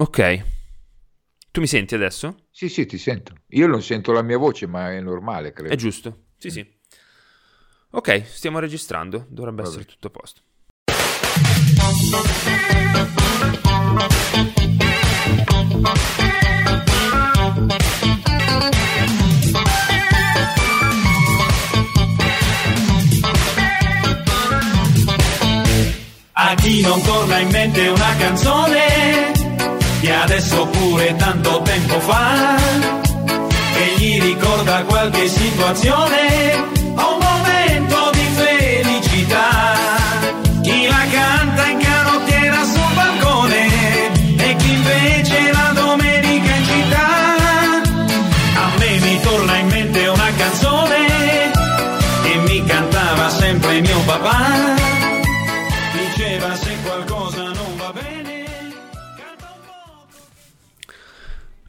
Ok. Tu mi senti adesso? Sì, sì, ti sento. Io non sento la mia voce, ma è normale, credo. È giusto. Sì, sì. Ok, stiamo registrando. Dovrebbe Vabbè. essere tutto a posto. A chi non torna in mente una canzone adesso pure tanto tempo fa che gli ricorda qualche situazione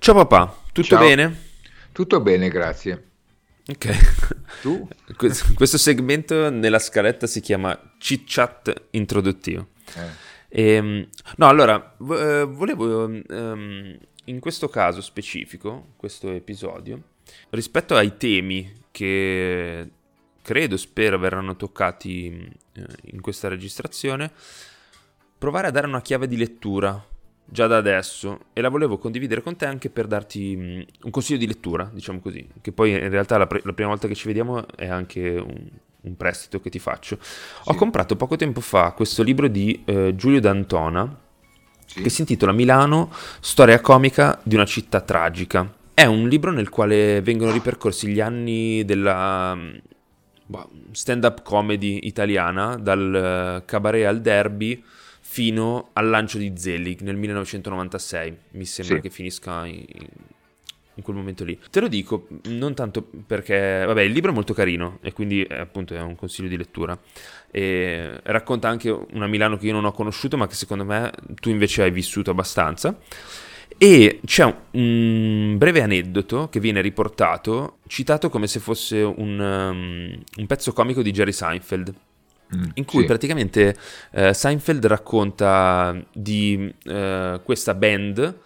Ciao papà, tutto Ciao. bene? Tutto bene, grazie. Ok. Tu? Questo segmento nella scaletta si chiama chit chat introduttivo. Eh, Ehm, no, allora, eh, volevo ehm, in questo caso specifico, questo episodio, rispetto ai temi che credo, spero verranno toccati eh, in questa registrazione, provare a dare una chiave di lettura già da adesso e la volevo condividere con te anche per darti mm, un consiglio di lettura, diciamo così, che poi in realtà la, pre- la prima volta che ci vediamo è anche un, un prestito che ti faccio. Ho Sì. comprato poco tempo fa questo libro di eh, Giulio D'Antona sì. che si intitola Milano, storia comica di una città tragica. È un libro nel quale vengono ripercorsi gli anni della mm, boh, stand-up comedy italiana, dal eh, cabaret al derby fino al lancio di Zelig nel 1996. Mi sembra Sì. che finisca in, in quel momento lì. Te lo dico non tanto perché, vabbè, il libro è molto carino e quindi eh, appunto è un consiglio di lettura. E racconta anche una Milano che io non ho conosciuto, ma che secondo me tu invece hai vissuto abbastanza. E c'è un, un breve aneddoto che viene riportato, citato come se fosse un, um, un pezzo comico di Jerry Seinfeld, in cui sì. praticamente eh, Seinfeld racconta di eh, questa band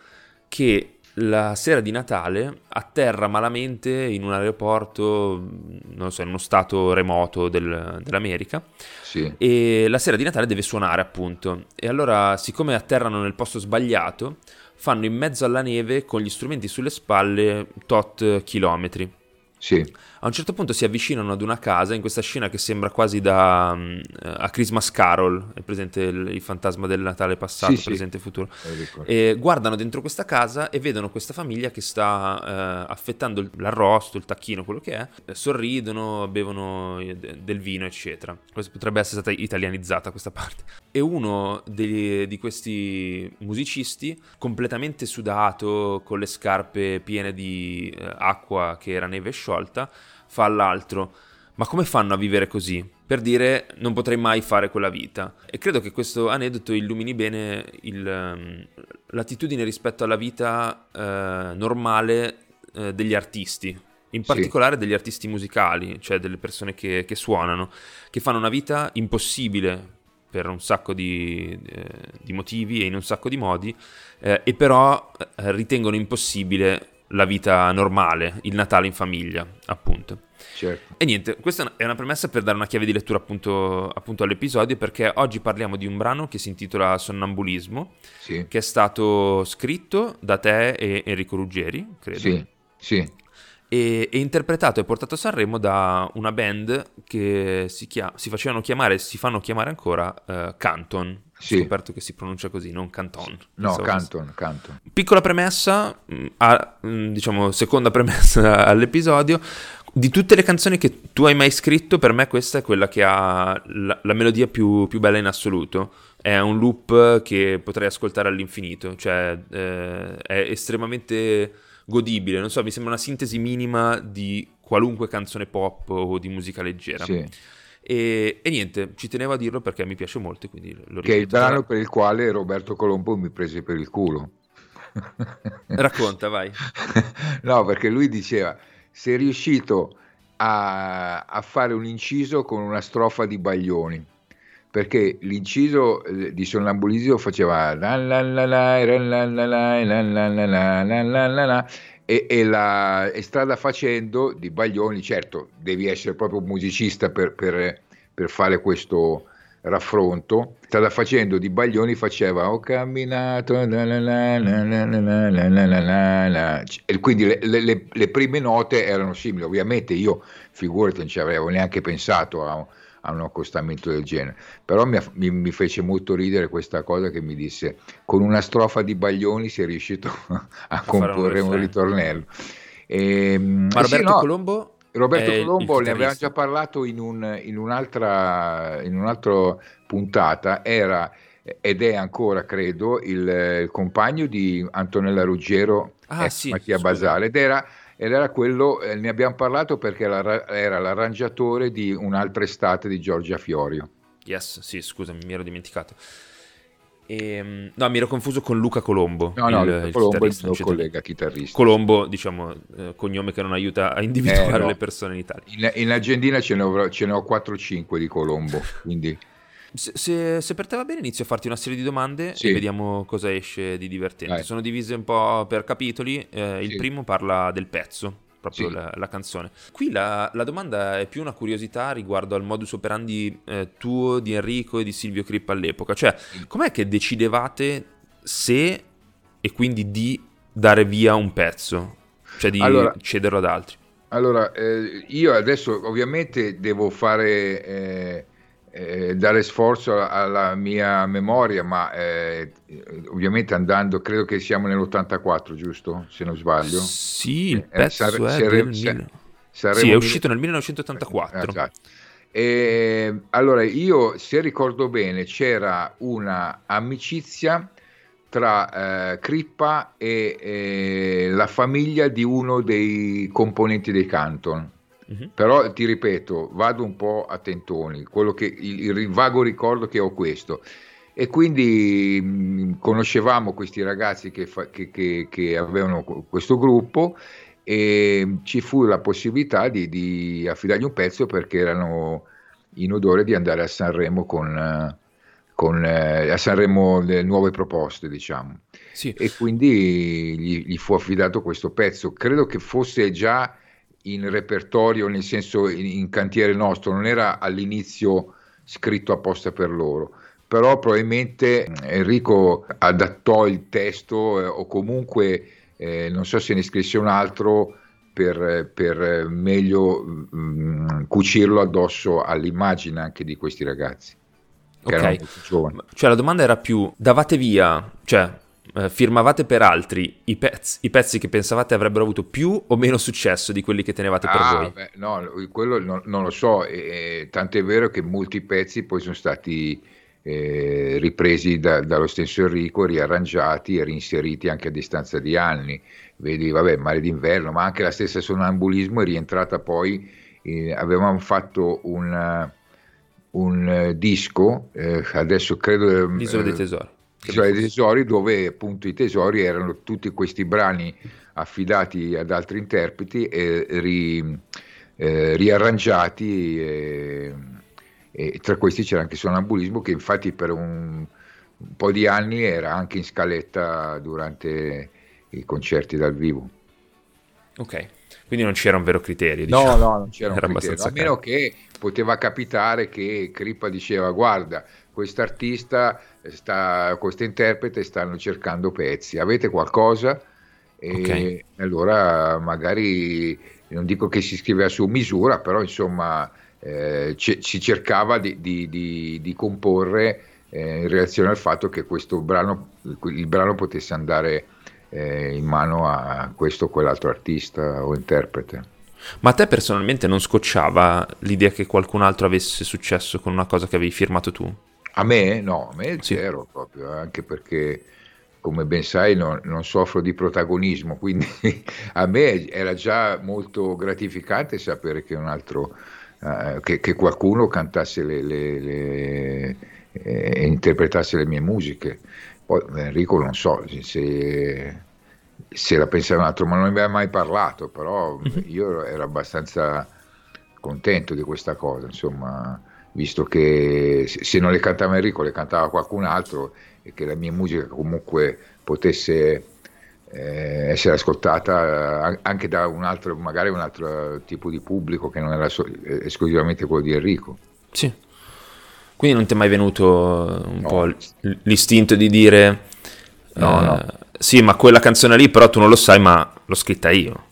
che la sera di Natale atterra malamente in un aeroporto, non lo so, in uno stato remoto del- dell'America Sì. e la sera di Natale deve suonare appunto e allora siccome atterrano nel posto sbagliato fanno in mezzo alla neve con gli strumenti sulle spalle tot chilometri Sì. a un certo punto si avvicinano ad una casa in questa scena che sembra quasi da mm, a Christmas Carol, è presente il, il fantasma del Natale passato, Sì, sì. presente e futuro. eh, ricordo. E guardano dentro questa casa e vedono questa famiglia che sta eh, affettando l'arrosto, il tacchino, quello che è, sorridono, bevono eh, de- del vino, eccetera. Questa potrebbe essere stata italianizzata questa parte. E uno degli- di questi musicisti, completamente sudato, con le scarpe piene di eh, acqua che era neve sciolta, fa all'altro. Ma come fanno a vivere così? Per dire non potrei mai fare quella vita. E credo che questo aneddoto illumini bene il, ehm, l'attitudine rispetto alla vita eh, normale eh, degli artisti. In Sì. particolare degli artisti musicali, cioè delle persone che, che suonano, che fanno una vita impossibile per un sacco di, eh, di motivi e in un sacco di modi, eh, e però eh, ritengono impossibile la vita normale, il Natale in famiglia, appunto. Certo. E niente, questa è una premessa per dare una chiave di lettura appunto, appunto all'episodio, perché oggi parliamo di un brano che si intitola Sonnambulismo, Sì. che è stato scritto da te e Enrico Ruggeri, credo, Sì. Sì. E, e interpretato e portato a Sanremo da una band che si, chia- si facevano chiamare, si fanno chiamare ancora eh, Canton. Sì. Ho scoperto che si pronuncia così, non Canton. No, Canton, Canton. Piccola premessa, mh, a- mh, diciamo seconda premessa all'episodio. Di tutte le canzoni che tu hai mai scritto, per me questa è quella che ha la, la melodia più, più bella in assoluto. È un loop che potrei ascoltare all'infinito, cioè eh, è estremamente godibile. Non so, mi sembra una sintesi minima di qualunque canzone pop o di musica leggera. Sì. E, e niente, ci tenevo a dirlo perché mi piace molto, quindi lo Che è il brano per il quale Roberto Colombo mi prese per il culo. Racconta, vai. No, perché lui diceva, sei riuscito a, a fare un inciso con una strofa di Baglioni. Perché l'inciso eh, di sonnambulismo faceva e, e, la e strada facendo di Baglioni, certo devi essere proprio un musicista per, per, per fare questo raffronto, strada facendo di Baglioni faceva ho camminato e quindi le, le, le, prime note erano simili, ovviamente io figurati non ci avevo neanche pensato a a un accostamento del genere. Però mi, mi, mi, fece molto ridere questa cosa che mi disse, con una strofa di Baglioni si è riuscito a comporre un, un ritornello. E, ehm, Ma Roberto sì, no, Colombo? Roberto Colombo ne aveva già parlato in, un, in, un'altra, in un'altra puntata, era ed è ancora, credo, il, il compagno di Antonella Ruggero ah, sì, Mattia scusa. Basale ed era ed era quello, eh, ne abbiamo parlato perché era, era, l'arrangiatore di un'altra estate di Giorgia Fiorio. Yes, sì, scusami, mi ero dimenticato. E, ehm, no, mi ero confuso con Luca Colombo. No, no, il, il Colombo è il mio collega chitarrista. Colombo, diciamo, eh, cognome che non aiuta a individuare eh, no. le persone in Italia. In, in agendina ce ne ho, ce ne ho 4-5 di Colombo, quindi... Se, se, per te va bene inizio a farti una serie di domande sì. e vediamo cosa esce di divertente. Vai. Sono divise un po' per capitoli. Eh, il sì. primo parla del pezzo, proprio sì. la, la, canzone. Qui la, la, domanda è più una curiosità riguardo al modus operandi eh, tuo, di Enrico e di Silvio Crippa all'epoca. Cioè, com'è che decidevate se e quindi di dare via un pezzo? Cioè di allora, cederlo ad altri? Allora, eh, io adesso ovviamente devo fare eh, eh, dare sforzo alla mia memoria, ma eh, ovviamente andando, credo che siamo nell'84, giusto? Se non sbaglio. Sì, il eh, pezzo sare- è, sare- sare- sare- sì, è uscito nel 1984. Esatto. E, allora, io se ricordo bene, c'era una amicizia tra eh, Crippa e eh, la famiglia di uno dei componenti dei Canton. Uh-huh. Però ti ripeto, vado un po' a tentoni, che, il, il, vago ricordo che ho questo. E quindi mh, conoscevamo questi ragazzi che, fa, che, che, che, avevano questo gruppo e ci fu la possibilità di, di, affidargli un pezzo perché erano in odore di andare a Sanremo con, con eh, a Sanremo le nuove proposte, diciamo. Sì. E quindi gli, gli fu affidato questo pezzo. Credo che fosse già in repertorio, nel senso in, in cantiere nostro, non era all'inizio scritto apposta per loro però probabilmente Enrico adattò il testo eh, o comunque eh, non so se ne scrisse un altro per, per meglio mh, mm, cucirlo addosso all'immagine anche di questi ragazzi. Che ok, cioè la domanda era più davate via, cioè eh, firmavate per altri i pezzi, i pezzi, che pensavate avrebbero avuto più o meno successo di quelli che tenevate per ah, voi? Beh, no, quello non, non lo so, e, tant'è vero che molti pezzi poi sono stati eh, ripresi da, dallo stesso Enrico, riarrangiati e reinseriti anche a distanza di anni. Vedi, vabbè, Mare d'inverno, ma anche la stessa Sonambulismo è rientrata poi, eh, avevamo fatto un, un disco, eh, adesso credo... L'isola dei tesori cioè i tesori dove appunto i tesori erano tutti questi brani affidati ad altri interpreti e ri, eh, riarrangiati e, e, tra questi c'era anche Sonambulismo che infatti per un, un, po' di anni era anche in scaletta durante i concerti dal vivo. Ok, quindi non c'era un vero criterio. Diciamo. No, no, non c'era era un criterio, a meno che poteva capitare che Crippa diceva guarda quest'artista sta, questo interprete stanno cercando pezzi, avete qualcosa? E okay. allora magari non dico che si scriveva su misura, però insomma eh, c- si cercava di, di, di, di comporre eh, in relazione al fatto che questo brano, il brano potesse andare eh, in mano a questo o quell'altro artista o interprete. Ma a te personalmente non scocciava l'idea che qualcun altro avesse successo con una cosa che avevi firmato tu? A me no, a me sì. zero proprio, anche perché come ben sai non, non, soffro di protagonismo, quindi a me era già molto gratificante sapere che un altro, uh, che, che, qualcuno cantasse le, le, le eh, interpretasse le mie musiche. Poi Enrico non so se, se la pensava un altro, ma non ne aveva mai parlato, però mhm. io ero abbastanza contento di questa cosa, insomma visto che se non le cantava Enrico le cantava qualcun altro e che la mia musica comunque potesse eh, essere ascoltata eh, anche da un altro, magari un altro tipo di pubblico che non era so- esclusivamente quello di Enrico. Sì. Quindi non ti è mai venuto un no. po' l'istinto di dire no, eh, no. Sì, ma quella canzone lì però tu non lo sai, ma l'ho scritta io.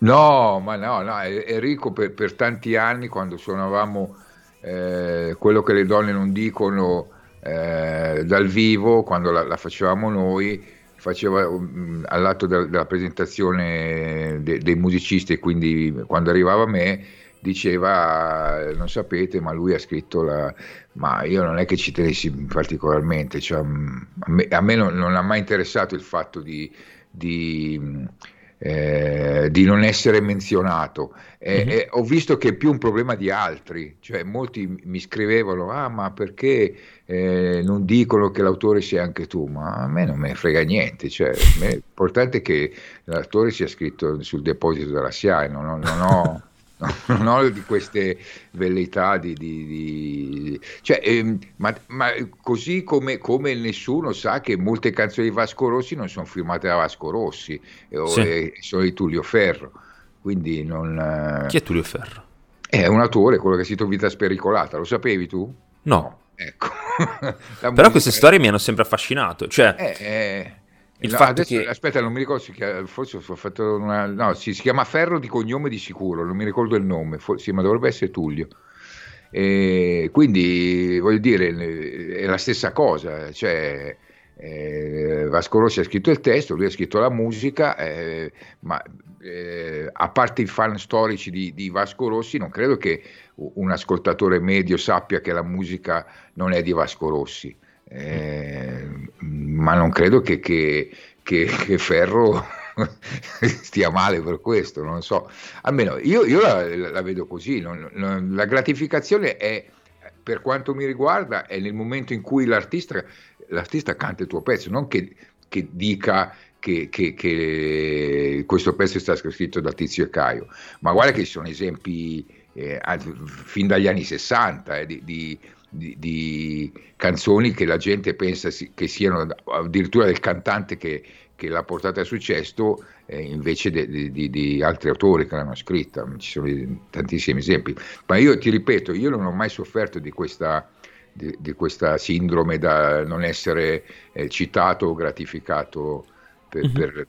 No, ma no, no, Enrico per, per tanti anni quando suonavamo eh, quello che le donne non dicono eh, dal vivo, quando la, la facevamo noi, faceva um, all'atto de- della presentazione de- dei musicisti e quindi quando arrivava a me diceva non sapete ma lui ha scritto la ma io non è che ci tenessi particolarmente cioè, mm, a me, a me non, non, ha mai interessato il fatto di, di eh, di non essere menzionato. Eh, mm-hmm. eh, ho visto che è più un problema di altri, cioè molti mi scrivevano, ah ma perché eh, non dicono che l'autore sia anche tu? Ma a me non me ne frega niente, cioè, l'importante è che l'autore sia scritto sul deposito della SIAE, non, non, non ho non ho di queste velleità di, di, di cioè, ehm, ma, ma, così come, come, nessuno sa che molte canzoni di Vasco Rossi non sono firmate da Vasco Rossi eh, sì. eh, sono di Tullio Ferro quindi non eh, chi è Tullio Ferro? è un autore quello che ha scritto Vita Spericolata lo sapevi tu? no ecco però queste storie mi hanno sempre affascinato cioè eh, eh il no, fatto adesso, che... Aspetta, non mi ricordo, si chiama, forse ho fatto una... No, si, si, chiama Ferro di cognome di sicuro, non mi ricordo il nome, for... sì, ma dovrebbe essere Tullio. E quindi, voglio dire, è la stessa cosa, cioè... Eh, Vasco Rossi ha scritto il testo, lui ha scritto la musica, eh, ma eh, a parte i fan storici di, di, Vasco Rossi, non credo che un ascoltatore medio sappia che la musica non è di Vasco Rossi. Eh, ma non credo che, che, che, che Ferro stia male per questo, non so. Almeno io, io la, la, vedo così, non, non, la gratificazione è, per quanto mi riguarda, è nel momento in cui l'artista, l'artista canta il tuo pezzo, non che, che dica che, che, che, questo pezzo è stato scritto da Tizio e Caio, ma guarda che ci sono esempi eh, fin dagli anni 60 eh, di, di di, di, canzoni che la gente pensa si, che siano addirittura del cantante che, che l'ha portata a successo eh, invece di altri autori che l'hanno scritta. Ci sono tantissimi esempi. Ma io ti ripeto, io non ho mai sofferto di questa, di, di questa sindrome da non essere eh, citato o gratificato per, mm-hmm. per,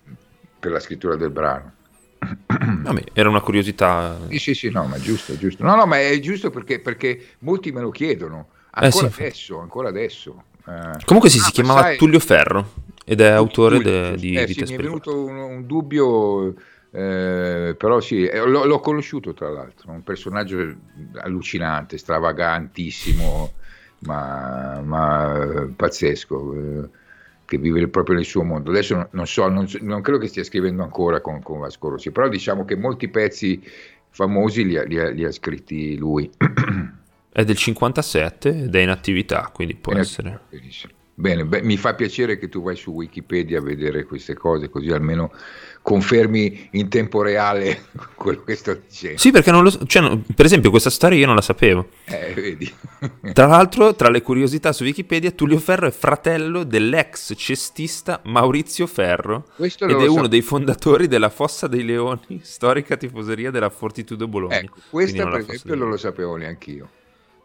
per la scrittura del brano. Vabbè, era una curiosità. Sì, sì, sì, no, ma è giusto, è giusto. No, no, ma è giusto perché, perché molti me lo chiedono, ancora eh sì, adesso, ancora adesso. Eh, Comunque sì, ah, si chiamava sai... Tullio Ferro ed è autore Tullio, de, di eh, Vita sì, Mi è venuto un, un dubbio, eh, però sì, eh, l'ho, l'ho, conosciuto tra l'altro, un personaggio allucinante, stravagantissimo, ma, ma pazzesco eh, che vive proprio nel suo mondo. Adesso non, so, non, non credo che stia scrivendo ancora con, con, Vasco Rossi, però diciamo che molti pezzi famosi li ha, li ha, li ha scritti lui. È del 57 ed è in attività, quindi può in essere. Benissimo. Bene, beh, mi fa piacere che tu vai su Wikipedia a vedere queste cose, così almeno confermi in tempo reale quello che sto dicendo. Sì, perché non lo so, cioè, per esempio questa storia io non la sapevo. Eh, vedi. tra l'altro, tra le curiosità su Wikipedia, Tullio Ferro è fratello dell'ex cestista Maurizio Ferro Questo ed è uno dei fondatori della Fossa dei Leoni, storica tifoseria della Fortitudo Bologna. Ecco, questa per esempio non lo sapevo neanche io.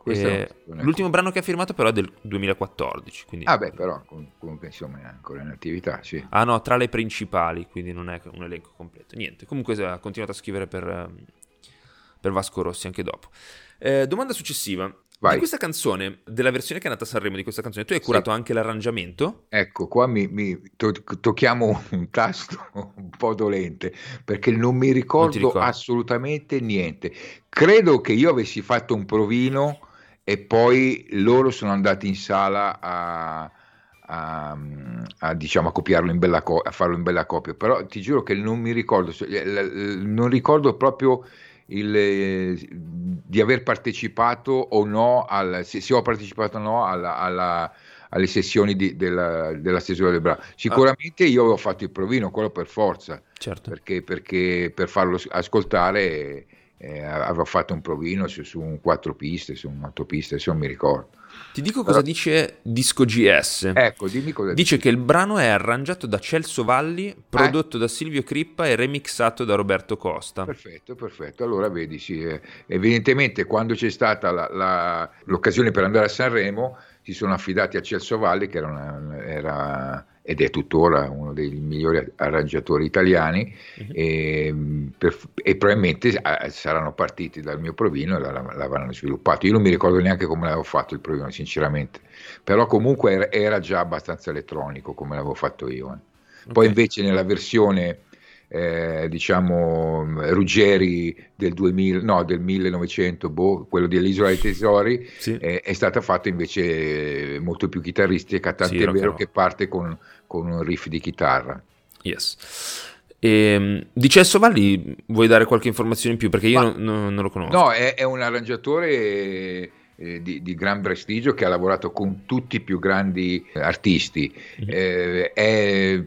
Eh, l'ultimo brano che ha firmato però è del 2014. Quindi... Ah beh, però comunque insomma è ancora in attività, sì. Ah no, tra le principali, quindi non è un elenco completo. Niente, comunque ha continuato a scrivere per, ehm, per Vasco Rossi anche dopo. Eh, domanda successiva. Vai. Di questa canzone, della versione che è nata a Sanremo di questa canzone, tu hai curato sì. anche l'arrangiamento? Ecco, qua mi, mi to- tocchiamo un tasto un po' dolente, perché non mi ricordo non assolutamente niente. Credo che io avessi fatto un provino e poi loro sono andati in sala a, a, a, diciamo, a copiarlo in bella co- a farlo in bella copia però ti giuro che non mi ricordo non ricordo proprio il, di aver partecipato o no al, se, se ho partecipato o no alla, alla, alle sessioni di, della, della stesura del brano sicuramente ah. io ho fatto il provino quello per forza certo. perché, perché per farlo ascoltare eh, avrò fatto un provino su, su un quattro piste, su un'autopista, se non mi ricordo. Ti dico cosa Però... dice Disco GS. Ecco, dimmi cosa dice. Dice che il brano è arrangiato da Celso Valli, prodotto eh? da Silvio Crippa e remixato da Roberto Costa. Perfetto, perfetto. Allora vedi, sì, eh, evidentemente quando c'è stata la, la, l'occasione per andare a Sanremo si sono affidati a Celso Valli, che era, una, era ed è tuttora uno dei migliori arrangiatori italiani uh-huh. e, per, e, probabilmente saranno partiti dal mio provino e l'avranno sviluppato. Io non mi ricordo neanche come l'avevo fatto il provino, sinceramente, però comunque era, era già abbastanza elettronico come l'avevo fatto io. Eh. Poi okay. invece nella versione eh, diciamo Ruggeri del, 2000, no, del 1900, boh, quello dell'Isola dei Tesori, sì. eh, è stata fatta invece molto più chitarristica, tanto sì, è vero che parte con, con, un riff di chitarra. Yes. E, ehm, di Cesso Valli vuoi dare qualche informazione in più? Perché io Ma, non, non, lo conosco. No, è, è un arrangiatore... Eh, di, di, gran prestigio che ha lavorato con tutti i più grandi artisti. Mm-hmm. Eh, è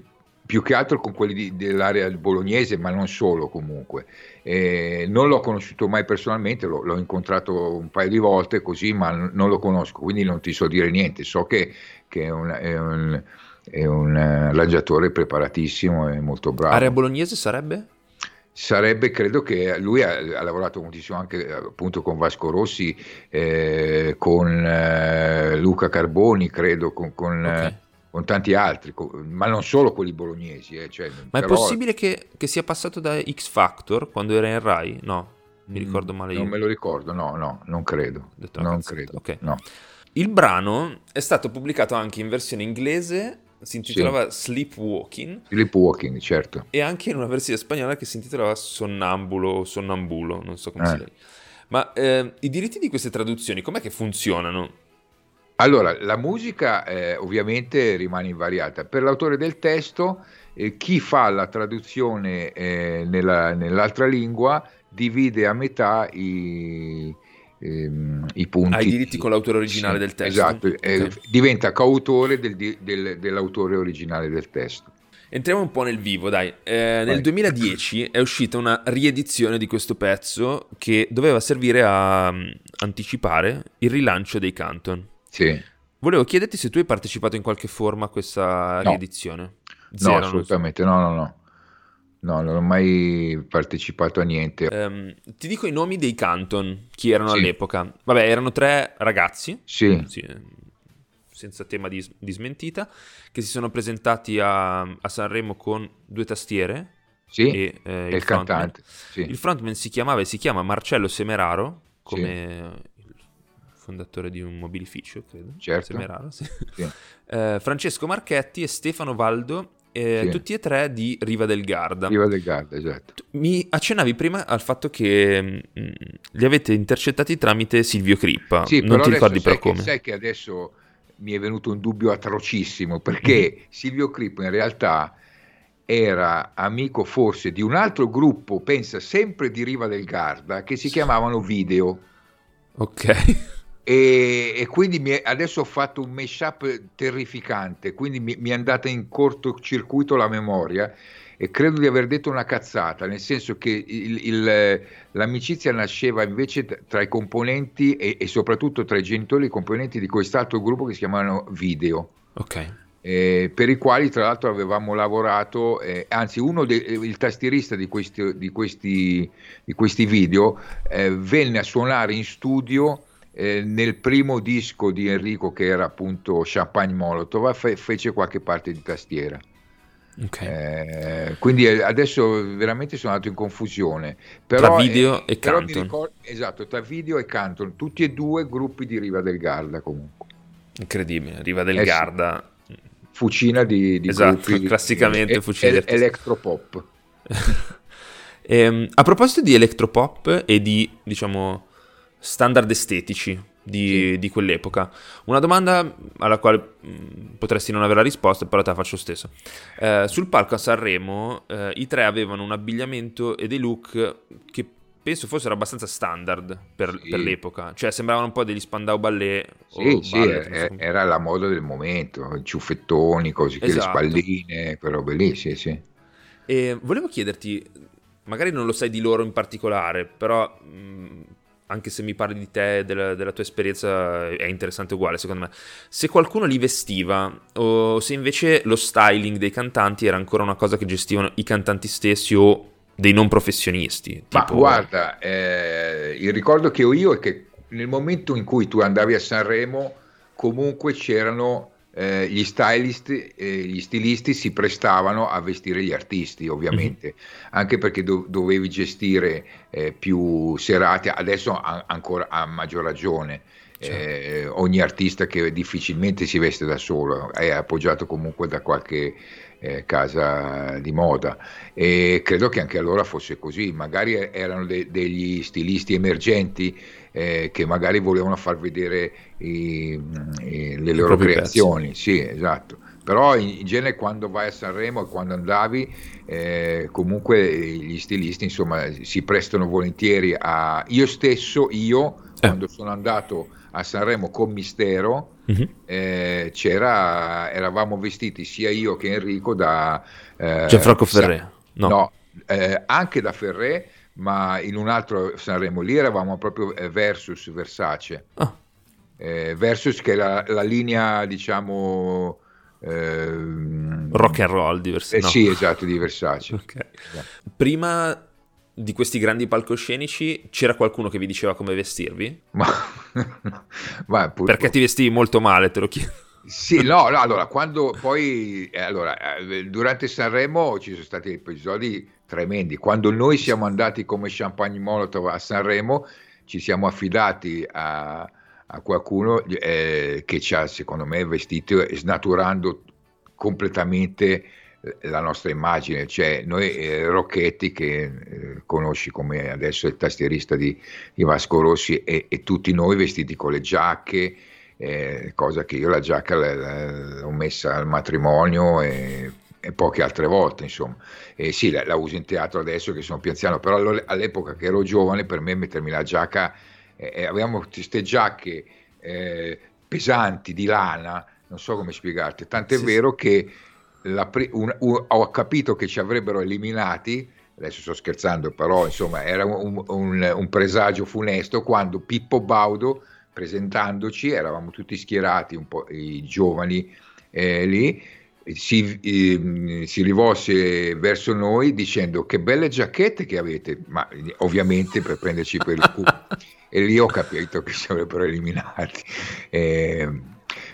più che altro con quelli di, dell'area bolognese, ma non solo comunque. Eh, non l'ho conosciuto mai personalmente, l'ho, l'ho, incontrato un paio di volte così, ma n- non lo conosco, quindi non ti so dire niente. So che, che è, un, è, un, è un arrangiatore preparatissimo e molto bravo. Area bolognese sarebbe? sarebbe, credo che lui ha, ha, lavorato moltissimo anche appunto con Vasco Rossi, eh, con eh, Luca Carboni, credo, con, con okay con tanti altri, ma non solo quelli bolognesi. Eh, cioè, ma però... è possibile che, che, sia passato da X Factor quando era in Rai? No, mi ricordo male io. Non me lo ricordo, no, no, non credo. Non credo. Okay. No. Il brano è stato pubblicato anche in versione inglese, si intitolava sì. Sleepwalking. Sleepwalking, certo. E anche in una versione spagnola che si intitolava Sonnambulo o Sonnambulo, non so come eh. si legge. Ma eh, i diritti di queste traduzioni com'è che funzionano? Allora, la musica eh, ovviamente rimane invariata. Per l'autore del testo, eh, chi fa la traduzione eh, nella, nell'altra lingua divide a metà i, ehm, i punti. Ha i diritti con l'autore originale sì, del testo. Esatto, eh, okay. diventa coautore del, del, dell'autore originale del testo. Entriamo un po' nel vivo, dai. Eh, nel 2010 è uscita una riedizione di questo pezzo che doveva servire a um, anticipare il rilancio dei Canton. Sì. Volevo chiederti se tu hai partecipato in qualche forma a questa no. riedizione. Zero, no, assolutamente, no, no, no. No, non ho mai partecipato a niente. Um, ti dico i nomi dei Canton, chi erano sì. all'epoca. Vabbè, erano tre ragazzi, sì. sì senza tema di, di, smentita, che si sono presentati a, a Sanremo con due tastiere. Sì, e, eh, il, il cantante. Sì. Il frontman si chiamava e si chiama Marcello Semeraro, come fondatore di un mobilificio, credo. Certo. Semeraro, sì. Sì. Eh, Francesco Marchetti e Stefano Valdo, eh, sì. tutti e tre di Riva del Garda. Riva del Garda, esatto. Mi accennavi prima al fatto che mh, mm, li avete intercettati tramite Silvio Crippa. Sì, non ti ricordi però come. sai che adesso mi è venuto un dubbio atrocissimo perché mm-hmm. Silvio Crippa in realtà era amico forse di un altro gruppo, pensa sempre di Riva del Garda, che si chiamavano Video. Ok. E, e, quindi mi, adesso ho fatto un mashup terrificante, quindi mi, mi, è andata in cortocircuito la memoria e credo di aver detto una cazzata, nel senso che il, il, l'amicizia nasceva invece tra i componenti e, e, soprattutto tra i genitori e i componenti di quest'altro gruppo che si chiamano Video. Ok. Eh, per i quali tra l'altro avevamo lavorato, eh, anzi uno de, il tastierista di questi, di questi, di questi video eh, venne a suonare in studio eh, nel primo disco di Enrico che era appunto Champagne Molotov fe- fece qualche parte di tastiera. Okay. eh, quindi eh, adesso veramente sono andato in confusione. Però, tra video e Canton. ricordo, esatto tra video e Canton tutti e due gruppi di Riva del Garda comunque. Incredibile Riva del eh Garda. Fucina di, di esatto, gruppi classicamente e, fucina e, electropop. Ehm, a proposito di electropop e di diciamo standard estetici di, sì. di, quell'epoca. Una domanda alla quale mm, potresti non avere la risposta, però te la faccio stesso. Eh, sul palco a Sanremo eh, i tre avevano un abbigliamento e dei look che penso fossero abbastanza standard per, sì. per l'epoca, cioè sembravano un po' degli Spandau Ballet. Sì, sì, ballet, era la moda del momento, ciuffettoni, così, esatto. le spalline, quelle robe lì, sì, sì. E volevo chiederti, magari non lo sai di loro in particolare, però mh, anche se mi parli di te, della, della, tua esperienza, è interessante uguale secondo me. Se qualcuno li vestiva o se invece lo styling dei cantanti era ancora una cosa che gestivano i cantanti stessi o dei non professionisti. Ma guarda, eh, il ricordo che ho io è che nel momento in cui tu andavi a Sanremo comunque c'erano eh, gli stylist, eh, gli stilisti si prestavano a vestire gli artisti, ovviamente, mm-hmm. anche perché do- dovevi gestire eh, più serate, adesso a- ancora a maggior ragione. Certo. Eh, ogni artista che difficilmente si veste da solo è appoggiato comunque da qualche eh, casa di moda e credo che anche allora fosse così, magari erano de- degli stilisti emergenti eh, che magari volevano far vedere i, i, le loro creazioni, pezzi. sì, esatto. Però in, in, genere quando vai a Sanremo e quando andavi, eh, comunque gli stilisti insomma si prestano volentieri a... Io stesso, io, eh. quando sono andato a Sanremo con Mistero, uh-huh. eh, c'era, eravamo vestiti sia io che Enrico da... Eh, Gianfranco Ferré. No, no eh, anche da Ferré, ma in un altro Sanremo lì eravamo proprio eh, versus Versace. Ah. Eh, versus che è la, la linea, diciamo... Eh, rock and roll di Versace. Eh, no. Sì, esatto, di Versace. Okay. Prima di questi grandi palcoscenici c'era qualcuno che vi diceva come vestirvi? Ma, ma Perché ti vestivi molto male, te lo chiedo. Sì, no, no, allora, quando poi, eh, allora, eh, durante Sanremo ci sono stati episodi tremendi. Quando noi siamo andati come Champagne Molotov a Sanremo, ci siamo affidati a, a qualcuno eh, che ci ha, secondo me, vestito snaturando completamente la nostra immagine, cioè noi eh, Rocchetti che eh, conosci come adesso il tastierista di, di Vasco Rossi e, e, tutti noi vestiti con le giacche, eh, cosa che io la giacca l'ho messa al matrimonio e, e, poche altre volte, insomma. E sì, la, la, uso in teatro adesso che sono più anziano, però all'epoca che ero giovane per me mettermi la giacca, eh, avevamo queste giacche eh, pesanti di lana, non so come spiegarti, tant'è sì, vero che Pre- un, un, ho capito che ci avrebbero eliminati, adesso sto scherzando, però insomma era un, un, presagio funesto quando Pippo Baudo presentandoci, eravamo tutti schierati, un po' i giovani eh, lì, si, eh, si, rivolse verso noi dicendo che belle giacchette che avete, ma ovviamente per prenderci per il culo. e lì ho capito che ci avrebbero eliminati. Eh,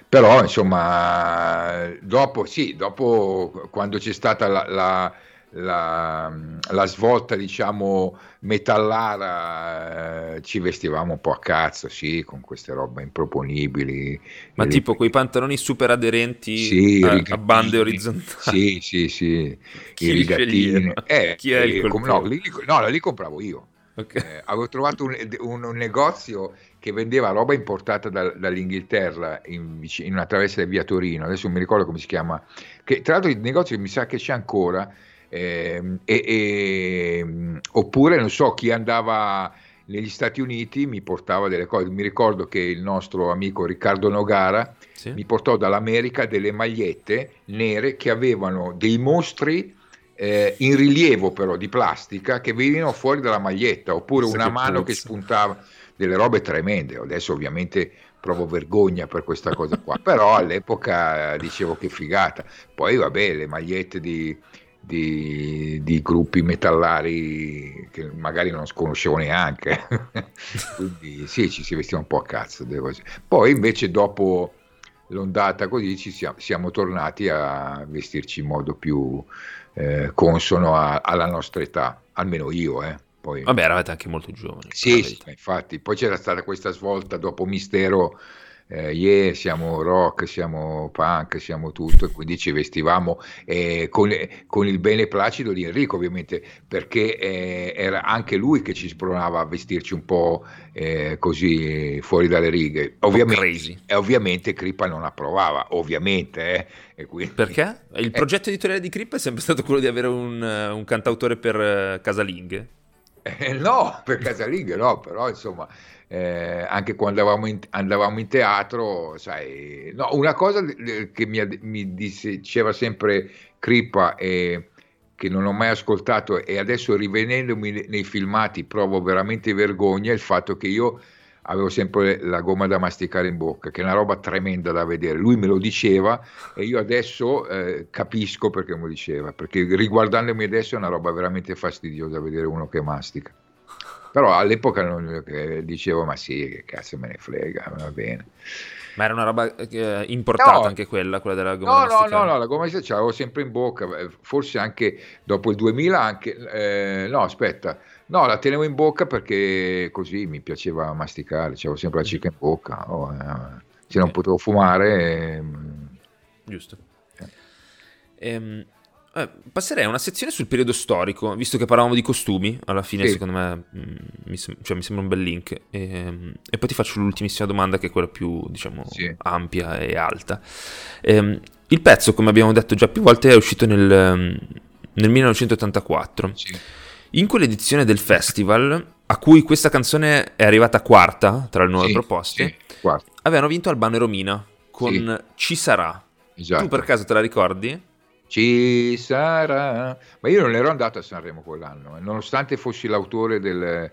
però insomma, dopo, sì, dopo quando c'è stata la, la, la, la svolta, diciamo, metallara, eh, ci vestivamo un po' a cazzo, sì, con queste robe improponibili. Ma tipo quei pantaloni super aderenti sì, a, a, bande orizzontali. Sì, sì, sì, Chi i rigatini. Eh, Chi è il eh, com- no, lì, no, lì compravo io. Okay. Eh, avevo trovato un, un, un negozio che vendeva roba importata da, dall'Inghilterra in, in, una traversa di via Torino, adesso non mi ricordo come si chiama, che tra l'altro il negozio mi sa che c'è ancora, eh, e, e, oppure non so chi andava negli Stati Uniti mi portava delle cose, mi ricordo che il nostro amico Riccardo Nogara sì. mi portò dall'America delle magliette nere che avevano dei mostri eh, in rilievo però di plastica che venivano fuori dalla maglietta oppure una mano puzza. che spuntava delle robe tremende. Adesso ovviamente provo vergogna per questa cosa qua, però all'epoca dicevo che figata. Poi vabbè, le magliette di, di, di gruppi metallari che magari non conoscevo neanche, quindi sì, ci si vestiva un po' a cazzo. Poi invece dopo l'ondata così ci siamo, siamo tornati a vestirci in modo più eh, consono a, alla nostra età, almeno io, eh. Poi... Vabbè, eravate anche molto giovani. Sì, sì infatti. Poi c'era stata questa svolta dopo Mistero, eh, yeah, siamo rock, siamo punk, siamo tutto, e quindi ci vestivamo eh, con, con, il bene placido di Enrico, ovviamente, perché eh, era anche lui che ci spronava a vestirci un po' eh, così fuori dalle righe. Ovviamente, e ovviamente Crippa non approvava, ovviamente. Eh, quindi... Perché? Il eh. progetto editoriale di Crippa è sempre stato quello di avere un, un cantautore per casalinghe? Eh, no, per casalinghe no, però insomma, eh, anche quando andavamo in, andavamo in, teatro, sai, no, una cosa che mi, mi diceva sempre Crippa e che non ho mai ascoltato e adesso rivenendomi nei filmati provo veramente vergogna il fatto che io avevo sempre la gomma da masticare in bocca, che è una roba tremenda da vedere. Lui me lo diceva e io adesso eh, capisco perché me lo diceva, perché riguardandomi adesso è una roba veramente fastidiosa vedere uno che mastica. Però all'epoca non, dicevo, ma sì, che cazzo me ne frega, va bene. Ma era una roba eh, importata no, anche quella, quella della gomma no, no, no, no, la gomma ce l'avevo sempre in bocca, eh, forse anche dopo il 2000 anche, eh, no aspetta, no la tenevo in bocca perché così mi piaceva masticare, avevo sempre la cicca in bocca, oh, eh, se non potevo fumare... Ehm, Giusto. Eh. Ehm, eh, passerei a una sezione sul periodo storico, visto che parlavamo di costumi, alla fine sì. secondo me mh, mm, mi, sem- cioè, mi, sembra un bel link. E, ehm, e, poi ti faccio l'ultimissima domanda che è quella più, diciamo, sì. ampia e alta. E, il pezzo, come abbiamo detto già più volte, è uscito nel, nel 1984. Sì. In quell'edizione del festival, a cui questa canzone è arrivata quarta tra le nuove proposte, avevano vinto Albano e Romina con Ci sarà. Esatto. Tu per caso te la ricordi? Ci sarà. Ma io non ero andato a Sanremo quell'anno, eh. nonostante fossi l'autore del,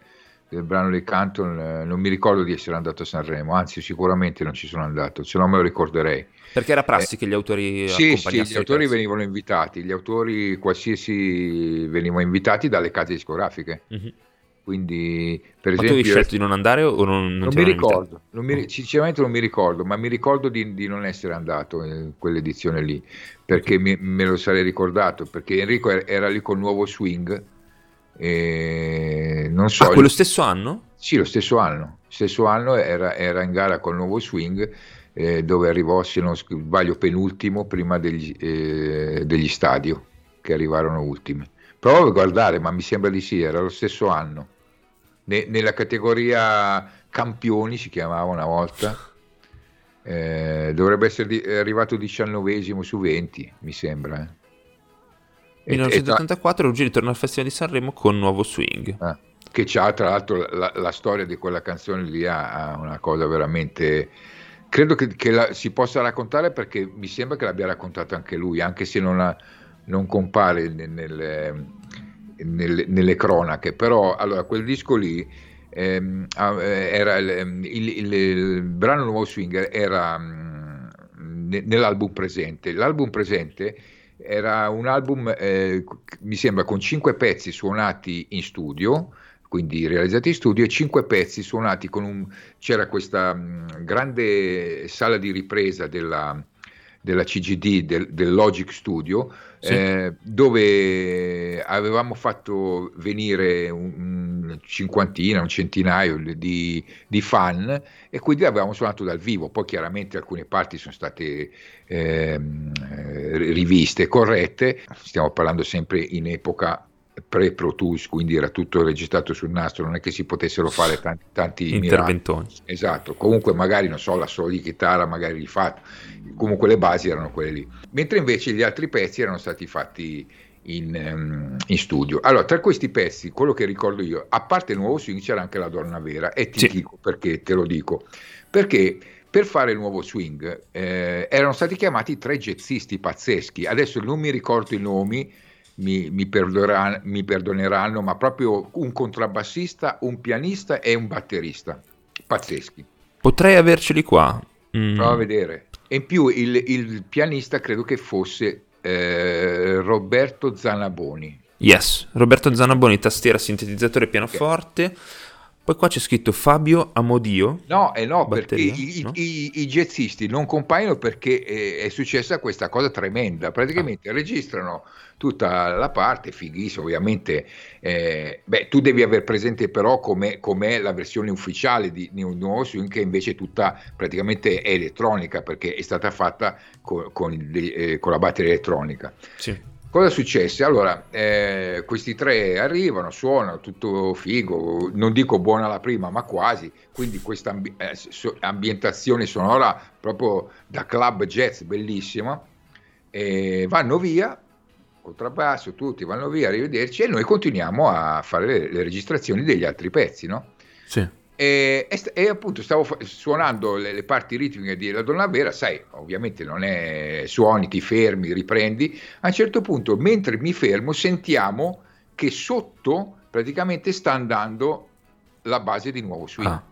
del brano di Canton, eh, non mi ricordo di essere andato a Sanremo, anzi sicuramente non ci sono andato, se no me lo ricorderei. Perché era prassi eh, che gli autori Sì, sì, gli autori venivano invitati, gli autori qualsiasi venivano invitati dalle case discografiche. Mm-hmm. Quindi, per ma esempio, tu hai scelto di non andare o non, non, non mi ricordo, non mi, sinceramente non mi ricordo, ma mi ricordo di, di, non essere andato in quell'edizione lì, perché mi, me lo sarei ricordato, perché Enrico era lì con nuovo swing. E non so, ah, quello stesso anno? Sì, lo stesso anno. Stesso anno era, era in gara col nuovo swing, eh, dove arrivò, se non sbaglio, penultimo prima degli, eh, degli stadio, che arrivarono ultimi. Provo a guardare, ma mi sembra di sì, era lo stesso anno. Ne, nella categoria campioni si chiamava una volta. Eh, dovrebbe essere di, arrivato diciannovesimo su 20, mi sembra. Eh. 1984 Ruggeri ritorna al Festival di Sanremo con Nuovo Swing. Ah, che c'ha tra l'altro la, la, storia di quella canzone lì ha, una cosa veramente... Credo che, che la, si possa raccontare perché mi sembra che l'abbia raccontato anche lui, anche se non ha non compare nel, nel, nelle cronache, però allora quel disco lì ehm, era il, il, il, il, brano Nuovo Swinger era mh, mm, nell'album presente. L'album presente era un album, eh, mi sembra, con cinque pezzi suonati in studio, quindi realizzati in studio, e cinque pezzi suonati con un... c'era questa mh, mm, grande sala di ripresa della, della CGD, del, del Logic Studio, sì. eh, dove avevamo fatto venire un, cinquantina, un centinaio di, di, fan e quindi avevamo suonato dal vivo. Poi chiaramente alcune parti sono state ehm, eh, riviste, corrette, stiamo parlando sempre in epoca pre-Pro Tools, quindi era tutto registrato sul nastro, non è che si potessero fare tanti, tanti interventoni. Miracoli. Esatto, comunque magari non so, la solo di chitarra magari rifatto, comunque le basi erano quelle lì. Mentre invece gli altri pezzi erano stati fatti in, um, in, studio. Allora, tra questi pezzi, quello che ricordo io, a parte il nuovo swing c'era anche la donna vera e ti sì. dico perché te lo dico. Perché per fare il nuovo swing eh, erano stati chiamati tre jazzisti pazzeschi. Adesso non mi ricordo i nomi, mi, mi, perdoneranno, mi perdoneranno, ma proprio un contrabbassista, un pianista e un batterista. Pazzeschi. Potrei averceli qua. Mm. Prova a vedere. E in più il, il pianista credo che fosse eh, Roberto Zanaboni. Yes, Roberto Zanaboni, tastiera, sintetizzatore, pianoforte. Okay. Poi qua c'è scritto Fabio Amodio. No, eh no batteria, perché i, no? I, i, jazzisti non compaiono perché è, è, successa questa cosa tremenda. Praticamente ah. registrano tutta la parte, fighissima ovviamente. Eh, beh, tu devi aver presente però com'è, com'è la versione ufficiale di, di un nuovo swing che invece tutta praticamente è elettronica perché è stata fatta con, con, eh, con la batteria elettronica. Sì. Cosa successe? Allora, eh, questi tre arrivano, suonano, tutto figo, non dico buona la prima, ma quasi, quindi questa ambi- eh, so- ambientazione sonora proprio da club jazz bellissima, e vanno via, contrabbasso, tutti vanno via, arrivederci, e noi continuiamo a fare le, le registrazioni degli altri pezzi, no? Sì. E, e, e, appunto stavo fa- suonando le, le, parti ritmiche di La Donna Vera, sai, ovviamente non è suoni, ti fermi, riprendi. A un certo punto, mentre mi fermo, sentiamo che sotto praticamente sta andando la base di nuovo swing. Ah.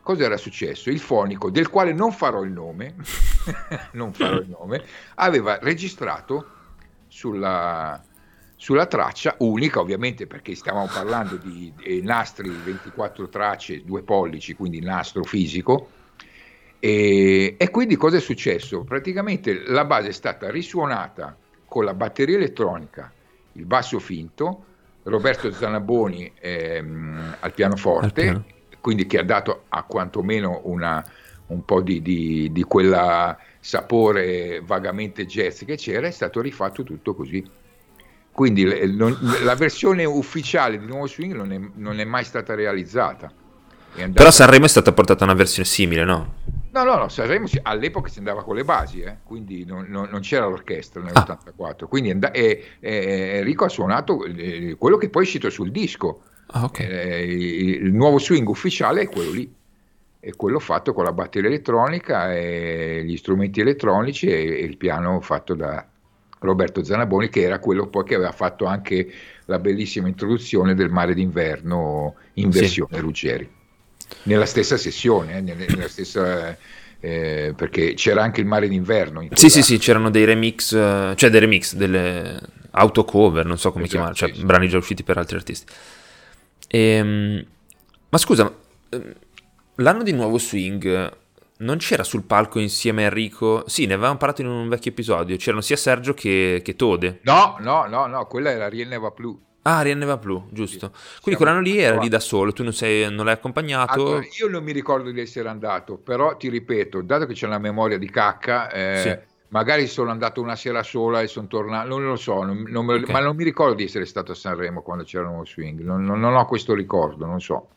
Cosa era successo? Il fonico, del quale non farò il nome, non farò il nome, aveva registrato sulla, sulla traccia unica, ovviamente perché stavamo parlando di, di nastri 24 tracce, due pollici, quindi nastro fisico. E, e, quindi cosa è successo? Praticamente la base è stata risuonata con la batteria elettronica, il basso finto, Roberto Zanaboni ehm, al pianoforte, al quindi che ha dato a quantomeno una, un po' di, di, di quella sapore vagamente jazz che c'era, è stato rifatto tutto così. Quindi le, non, la versione ufficiale di Nuovo Swing non è, non è mai stata realizzata. Andata... Però Sanremo è stata portata una versione simile, no? No, no, no, Sanremo all'epoca si andava con le basi, eh? quindi non, non, non, c'era l'orchestra nell'84. Ah. Quindi and- e, e Enrico ha suonato eh, quello che poi è uscito sul disco. Ah, okay. eh, il nuovo swing ufficiale è quello lì, è quello fatto con la batteria elettronica e gli strumenti elettronici e, e il piano fatto da, Roberto Zanaboni, che era quello poi che aveva fatto anche la bellissima introduzione del mare d'inverno in versione sì. Ruggeri. Nella stessa sessione, eh, nella stessa, eh, perché c'era anche il mare d'inverno. sì, sì, sì, c'erano dei remix, eh, cioè dei remix, delle autocover, non so come esatto, chiamare, cioè sì, brani già usciti per altri artisti. E, ehm, ma scusa, ehm, l'anno di nuovo swing non c'era sul palco insieme a Enrico? Sì, ne avevamo parlato in un vecchio episodio. C'erano sia Sergio che, che Tode. No, no, no, no, quella era Rienneva Plu. Ah, Rienneva Plu, giusto. Sì, Quindi quell'anno lì era lì da solo, tu non, sei, non l'hai accompagnato? Allora, io non mi ricordo di essere andato, però ti ripeto, dato che c'è una memoria di cacca, eh, sì. magari sono andato una sera sola e sono tornato, non lo so, non, non me, okay. ma non mi ricordo di essere stato a Sanremo quando c'era uno swing, non, non, ho questo ricordo, non so.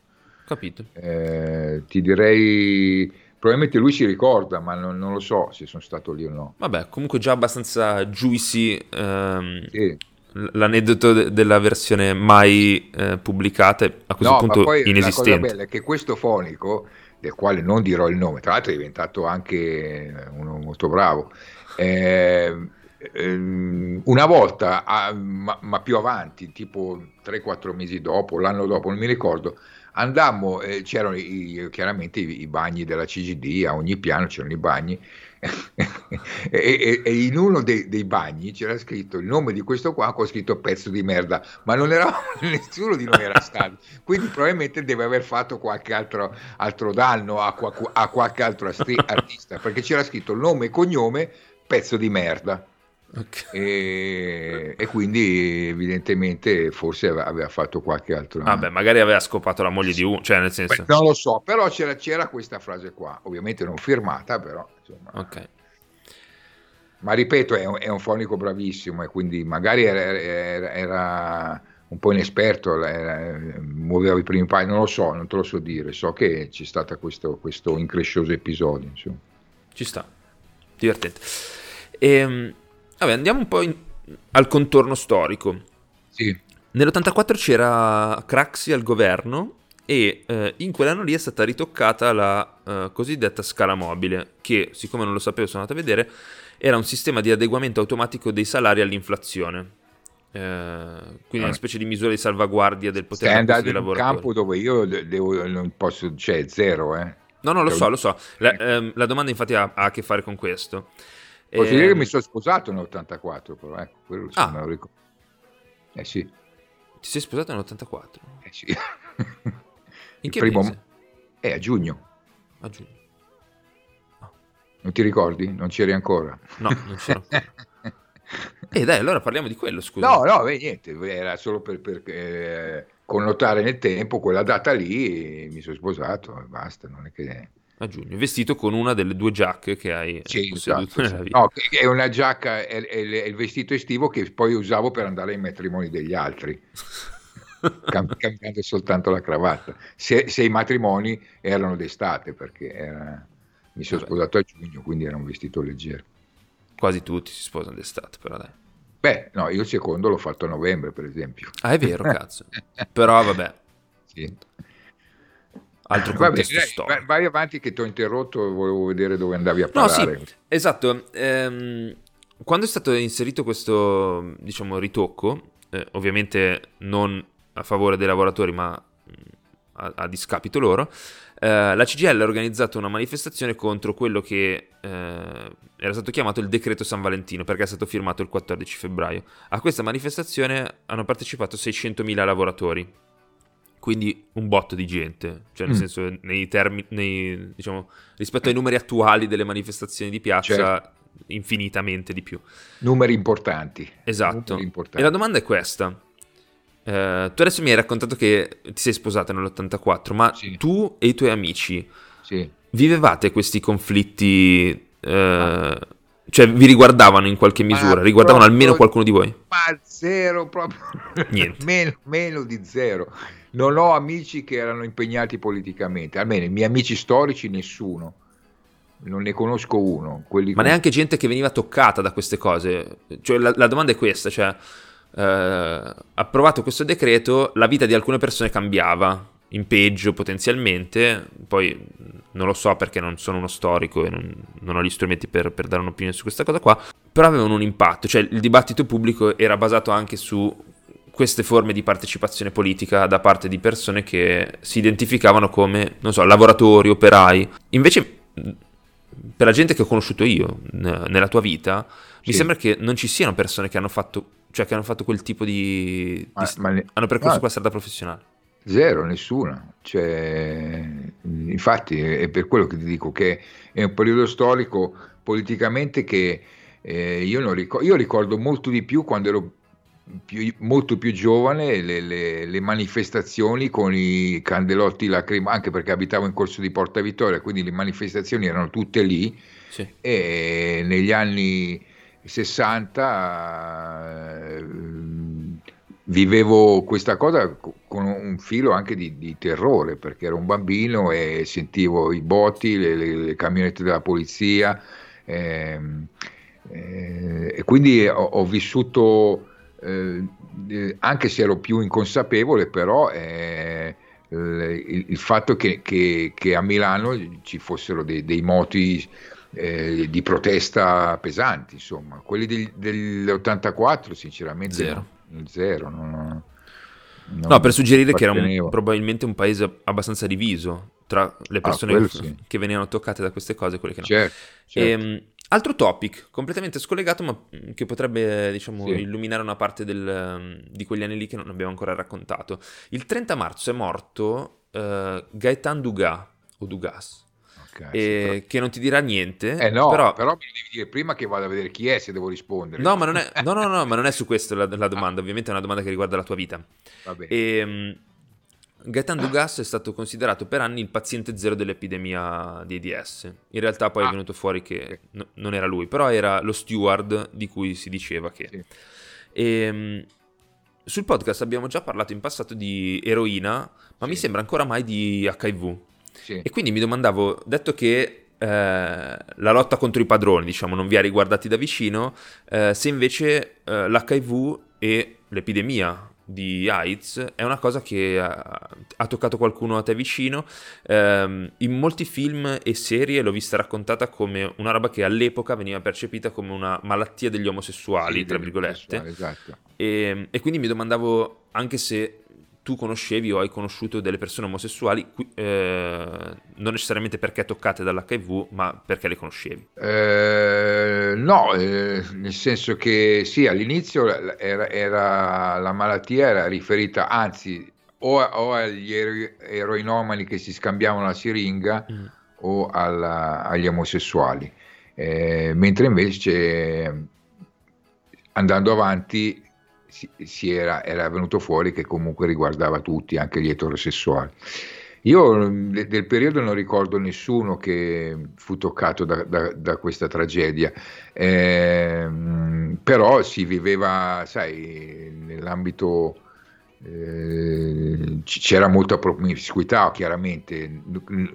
Capito. Eh, ti direi probabilmente lui si ricorda, ma non, non, lo so se sono stato lì o no. Vabbè, comunque già abbastanza juicy ehm, sì. l'aneddoto de- della versione mai eh, pubblicata, a questo no, punto ma poi inesistente. La cosa bella è che questo fonico, del quale non dirò il nome, tra l'altro è diventato anche uno molto bravo, eh, una volta, a, ma, ma, più avanti, tipo 3-4 mesi dopo, l'anno dopo, non mi ricordo, andammo, eh, c'erano i, chiaramente i, i, bagni della CGD, a ogni piano c'erano i bagni, e, e, e, in uno dei, dei, bagni c'era scritto il nome di questo qua con scritto pezzo di merda, ma non era nessuno di noi era stato, quindi probabilmente deve aver fatto qualche altro, altro danno a, a qualche altro artista, perché c'era scritto nome e cognome pezzo di merda. Okay. E, e, quindi evidentemente forse aveva fatto qualche altro vabbè magari aveva scopato la moglie di uno cioè nel senso Beh, non lo so però c'era, c'era, questa frase qua ovviamente non firmata però insomma. Ok. Ma ripeto è un, è un fonico bravissimo e quindi magari era, era, era un po' inesperto era, muoveva i primi passi non lo so non te lo so dire so che c'è stato questo, questo increscioso episodio insomma. ci sta. Divertente. Ehm, Vabbè, andiamo un po' in, al contorno storico. Sì. Nell'84 c'era Craxi al governo e eh, in quell'anno lì è stata ritoccata la eh, cosiddetta scala mobile, che siccome non lo sapevo sono andato a vedere, era un sistema di adeguamento automatico dei salari all'inflazione. Eh, quindi una ah. specie di misura di salvaguardia del potere d'acquisto dei lavoratori. È un campo dove io devo, non posso, cioè zero, eh. No, no, lo so, lo so. La, ehm, la domanda infatti ha, ha, a che fare con questo. Posso e... dire che ehm mi sono sposato nell'84, però ecco, quello ah. me lo ricordo. Eh sì. Ti sei sposato nell'84? Eh sì. In che primo... mese? Eh, a giugno. A giugno. Oh. Non ti ricordi? Non c'eri ancora? No, non c'ero ancora. E eh dai, allora parliamo di quello, scusa. No, no, beh, niente, era solo per, per eh, connotare nel tempo quella data lì, mi sono sposato e basta, non è che a giugno, vestito con una delle due giacche che hai sì, esatto, nella vita. No, è una giacca, è, è, è, il vestito estivo che poi usavo per andare ai matrimoni degli altri, cambiando soltanto la cravatta. Se, se, i matrimoni erano d'estate, perché era, mi sono Vabbè. sposato a giugno, quindi era un vestito leggero. Quasi tutti si sposano d'estate, però dai. Beh, no, io il secondo l'ho fatto a novembre, per esempio. Ah, è vero, cazzo. però vabbè. Sì. Altro contesto dai, storico. vai- vai avanti che ti ho interrotto, volevo vedere dove andavi a No, parlare. sì, esatto. Ehm, quando è stato inserito questo, diciamo, ritocco, eh, ovviamente non a favore dei lavoratori, ma mh, a, a discapito loro, eh, la CGL ha organizzato una manifestazione contro quello che eh, era stato chiamato il decreto San Valentino, perché è stato firmato il 14 febbraio. A questa manifestazione hanno partecipato 600.000 lavoratori. Quindi un botto di gente, cioè nel Mm. senso nei termini, nei, diciamo, rispetto ai numeri attuali delle manifestazioni di piazza, Certo. infinitamente di più. Numeri importanti. Esatto. Numeri E importanti. la domanda è questa. Eh, tu adesso mi hai raccontato che ti sei sposata nell'84, ma Sì. tu e i tuoi amici Sì. vivevate questi conflitti? eh, cioè vi riguardavano in qualche Ma misura? Riguardavano proprio- almeno qualcuno di voi? Ma zero proprio. Niente. meno, meno di zero. Non ho amici che erano impegnati politicamente, almeno i miei amici storici nessuno. Non ne conosco uno. Quelli Ma con- neanche gente che veniva toccata da queste cose. Cioè, la, la domanda è questa: cioè, eh, approvato questo decreto, la vita di alcune persone cambiava in peggio potenzialmente. Poi non lo so perché non sono uno storico e non, non ho gli strumenti per, per dare un'opinione su questa cosa qua. Però avevano un impatto. Cioè, il dibattito pubblico era basato anche su queste forme di partecipazione politica da parte di persone che si identificavano come, non so, lavoratori, operai. Invece, per la gente che ho conosciuto io nella tua vita, mi Sì. sembra che non ci siano persone che hanno fatto, cioè che hanno fatto quel tipo di... Ma- di- ma ne- hanno percorso ah. quella strada professionale. Zero, nessuno. Cioè, infatti è per quello che ti dico che è un periodo storico politicamente che eh, io, non ricor- io ricordo molto di più quando ero più- molto più giovane le, le- le manifestazioni con i candelotti lacrimogeni, anche perché abitavo in corso di Porta Vittoria, quindi le manifestazioni erano tutte lì Sì. e negli anni 60 eh, vivevo questa cosa co- con un filo anche di, di terrore perché ero un bambino e sentivo i botti, le, le- camionette della polizia ehm, eh, e quindi ho, ho vissuto eh, eh, anche se ero più inconsapevole però eh, il, il fatto che, che- che a Milano ci fossero dei, dei moti eh, di protesta pesanti, insomma, quelli del- dell'84 sinceramente Zero. no, zero, non- non No, per suggerire che era un- probabilmente un paese abbastanza diviso tra le persone quello che, sì. che venivano toccate da queste cose e quelle che no. Certo, certo. Ehm, altro topic, completamente scollegato, ma mm, che potrebbe, diciamo, Sì. illuminare una parte del, mm, di quegli anni lì che non abbiamo ancora raccontato. Il 30 marzo è morto eh, Gaetan Dugas, o Dugas, Ok, eh, sì, che non ti dirà niente, però- eh no, però... però... lo devi dire prima che vado a vedere chi è se devo rispondere. No, ma non è, no, no, no, ma non è su questo la, la domanda, ovviamente è una domanda che riguarda la tua vita. Va bene. E, Gaetan Dugas è stato considerato per anni il paziente zero dell'epidemia di AIDS. In realtà poi è Ah. venuto fuori che no- non era lui, però era lo steward di cui si diceva che... Sì. E, sul podcast abbiamo già parlato in passato di eroina, ma mi Sì. sembra ancora mai di HIV. Sì. E quindi mi domandavo, detto che eh, la lotta contro i padroni, diciamo, non vi ha riguardati da vicino, eh, se invece eh, l'HIV e l'epidemia di AIDS è una cosa che ha, ha toccato qualcuno a te vicino. Ehm, in molti film e serie l'ho vista raccontata come una roba che all'epoca veniva percepita come una malattia degli omosessuali, Sì, tra virgolette. omosessuali, Esatto. E, e quindi mi domandavo anche se tu conoscevi o hai conosciuto delle persone omosessuali, eh, non necessariamente perché toccate dall'HIV, ma perché le conoscevi. Eh, no, eh, nel senso che sì, all'inizio la- era, era- la malattia era riferita, anzi, o, o agli ero- eroinomani che si scambiavano la siringa o alla- agli omosessuali, Eh, mentre invece andando avanti si, si era, era venuto fuori che comunque riguardava tutti, anche gli eterosessuali. Io mm, de- del periodo non ricordo nessuno che fu toccato da, da- da questa tragedia, Ehm, però si viveva, sai, nell'ambito, eh, c'era molta promiscuità, chiaramente,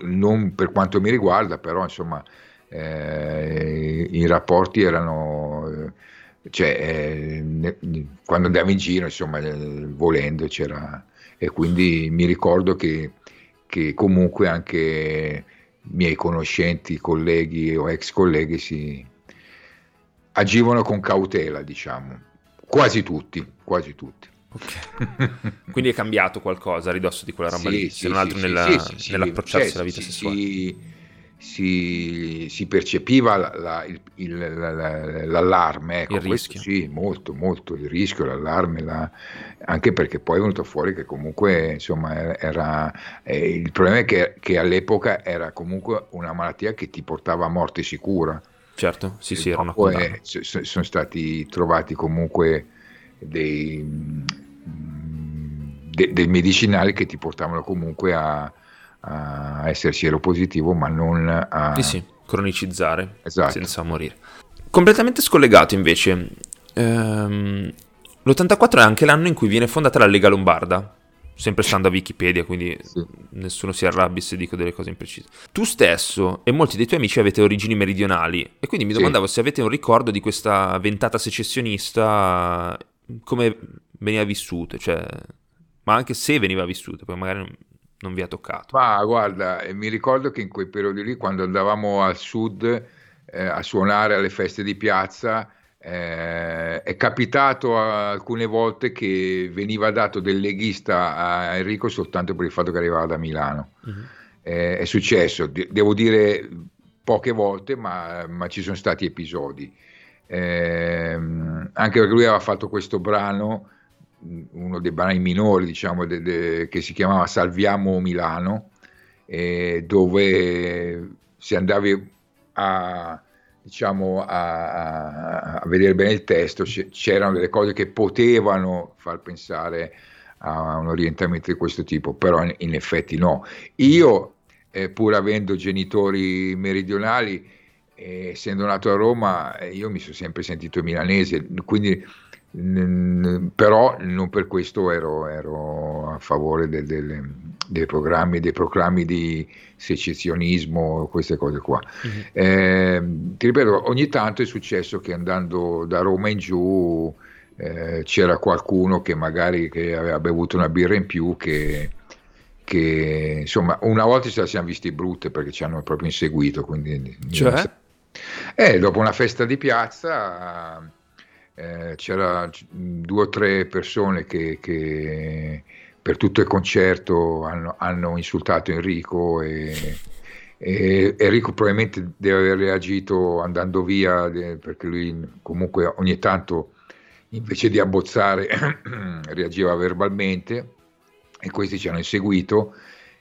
non per quanto mi riguarda, però insomma eh, i rapporti erano... cioè, eh, ne- quando andavi in giro, insomma, eh, volendo c'era... E quindi mi ricordo che che comunque anche miei conoscenti, colleghi o ex colleghi si agivano con cautela, diciamo. Quasi tutti, quasi tutti. Okay. Quindi è cambiato qualcosa a ridosso di quella roba sì, lì, sì, se non altro sì, nella, nell'approcciarsi cioè, alla vita sessuale. Si, si, percepiva la, la, il, il, la, l'allarme, ecco, il rischio. Sì, molto, molto il rischio, l'allarme, la, anche perché poi è venuto fuori che comunque insomma era, eh, il problema è che, che, all'epoca era comunque una malattia che ti portava a morte sicura. Certo, sì, sì, era una cosa. Sono stati trovati comunque dei, de, dei medicinali che ti portavano comunque a, a essere sieropositivo, ma non a... Sì, sì, cronicizzare esatto. senza morire. Completamente scollegato invece, ehm, l'84 è anche l'anno in cui viene fondata la Lega Lombarda, sempre stando a Wikipedia, quindi sì. nessuno si arrabbi se dico delle cose imprecise. Tu stesso e molti dei tuoi amici avete origini meridionali e quindi mi domandavo sì. se avete un ricordo di questa ventata secessionista come veniva vissuto, cioè, ma anche se veniva vissuto, poi magari non, vi ha toccato. Ma guarda, eh, mi ricordo che in quei periodi lì, quando andavamo al sud eh, a suonare alle feste di piazza, eh, è capitato alcune volte che veniva dato del leghista a Enrico soltanto per il fatto che arrivava da Milano. Uh-huh. Eh, è successo, de- devo dire poche volte, ma, ma ci sono stati episodi eh, anche perché lui aveva fatto questo brano, uno dei brani minori, diciamo, de, de, che si chiamava Salviamo Milano, eh, dove se andavi a, diciamo, a, a, vedere bene il testo, c'erano delle cose che potevano far pensare a un orientamento di questo tipo, però in, in effetti no. Io, eh, pur avendo genitori meridionali, e essendo nato a Roma, eh, io mi sono sempre sentito milanese, quindi però non per questo ero, ero a favore del, del, dei programmi, dei proclami di secessionismo, queste cose qua. Mm-hmm. Eh, ti ripeto, ogni tanto è successo che andando da Roma in giù eh, c'era qualcuno che magari che aveva bevuto una birra in più che, che insomma una volta ce la siamo visti brutte perché ci hanno proprio inseguito quindi cioè? Eh, dopo una festa di piazza eh, c'era due o tre persone che, che per tutto il concerto hanno, hanno insultato Enrico e, e, Enrico probabilmente deve aver reagito andando via perché lui comunque ogni tanto invece di abbozzare reagiva verbalmente e questi ci hanno inseguito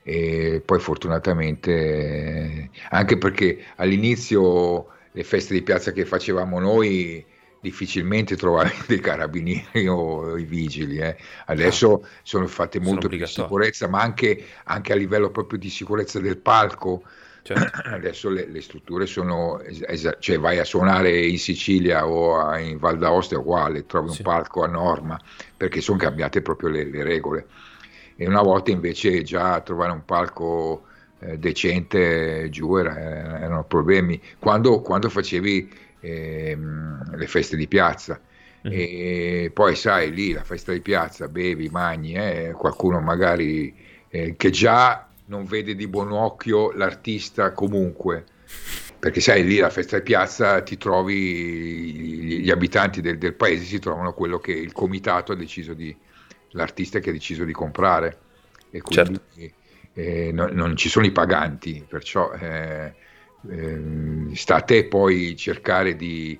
e poi fortunatamente anche perché all'inizio le feste di piazza che facevamo noi difficilmente trovavi dei carabinieri o i vigili eh. adesso ah, sono fatte molto sono più di sicurezza ma anche, anche, a livello proprio di sicurezza del palco certo. adesso le, le, strutture sono es- cioè vai a suonare in Sicilia o a, in Val d'Aosta è uguale trovi sì. un palco a norma perché sono cambiate proprio le, le regole e una volta invece già trovare un palco eh, decente giù era, erano problemi quando, quando facevi eh, le feste di piazza mm. e poi sai lì la festa di piazza bevi, mangi eh, qualcuno magari eh, che già non vede di buon occhio l'artista comunque perché sai lì la festa di piazza ti trovi gli abitanti del, del paese si trovano quello che il comitato ha deciso di, l'artista che ha deciso di comprare e quindi certo. eh, no, non ci sono i paganti, perciò eh, eh, sta a te poi cercare di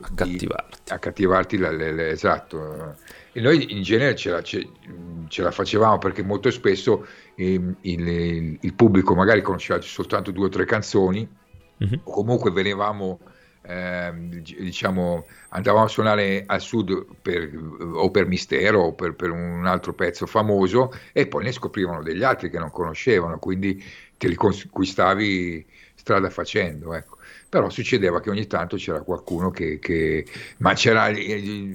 accattivarti, di, accattivarti la, la, la, esatto. E noi in genere ce la, ce, ce la facevamo perché molto spesso il, il, il, pubblico magari conosceva soltanto due o tre canzoni mm-hmm. o comunque venivamo eh, diciamo, andavamo a suonare al sud per, o per mistero o per, per, un altro pezzo famoso e poi ne scoprivano degli altri che non conoscevano, quindi te li conquistavi strada facendo. Ecco. Però succedeva che ogni tanto c'era qualcuno che... che ma c'era il,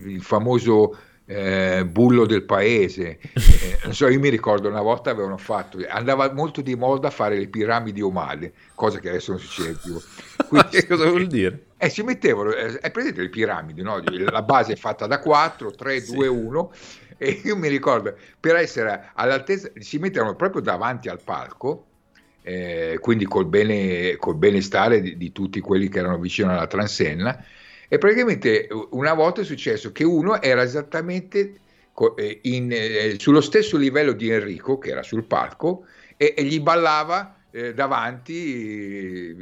il famoso eh, bullo del paese. Eh, non so, io mi ricordo una volta avevano fatto, andava molto di moda fare le piramidi umane, cosa che adesso non succede più. Quindi, che cosa vuol dire? Eh, si mettevano, eh, è presente le piramidi, no? la base è fatta da 4, 3, sì. 2, 1 e io mi ricordo, per essere all'altezza, si mettevano proprio davanti al palco, eh, quindi col, bene, col benestare di, di, tutti quelli che erano vicino alla transenna, e praticamente una volta è successo che uno era esattamente eh, in, eh, sullo stesso livello di Enrico, che era sul palco, e, e gli ballava eh, davanti,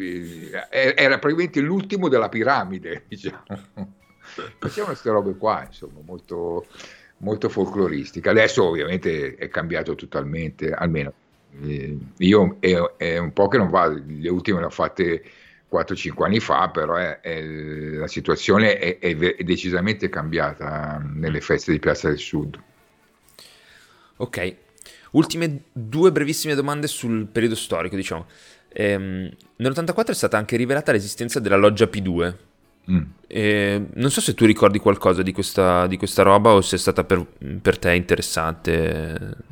eh, era praticamente l'ultimo della piramide, diciamo. Facevano queste robe qua, insomma, molto, molto folcloristiche. Adesso ovviamente è cambiato totalmente, almeno eh, io è, è, un po' che non va, le ultime le ho fatte 4-5 anni fa, però è, è, la situazione è, decisamente cambiata nelle feste di Piazza del Sud. Ok, ultime due brevissime domande sul periodo storico, diciamo. Ehm, nell'84 è stata anche rivelata l'esistenza della loggia P2. Mm. Eh, non so se tu ricordi qualcosa di questa, di questa roba o se è stata per, per te interessante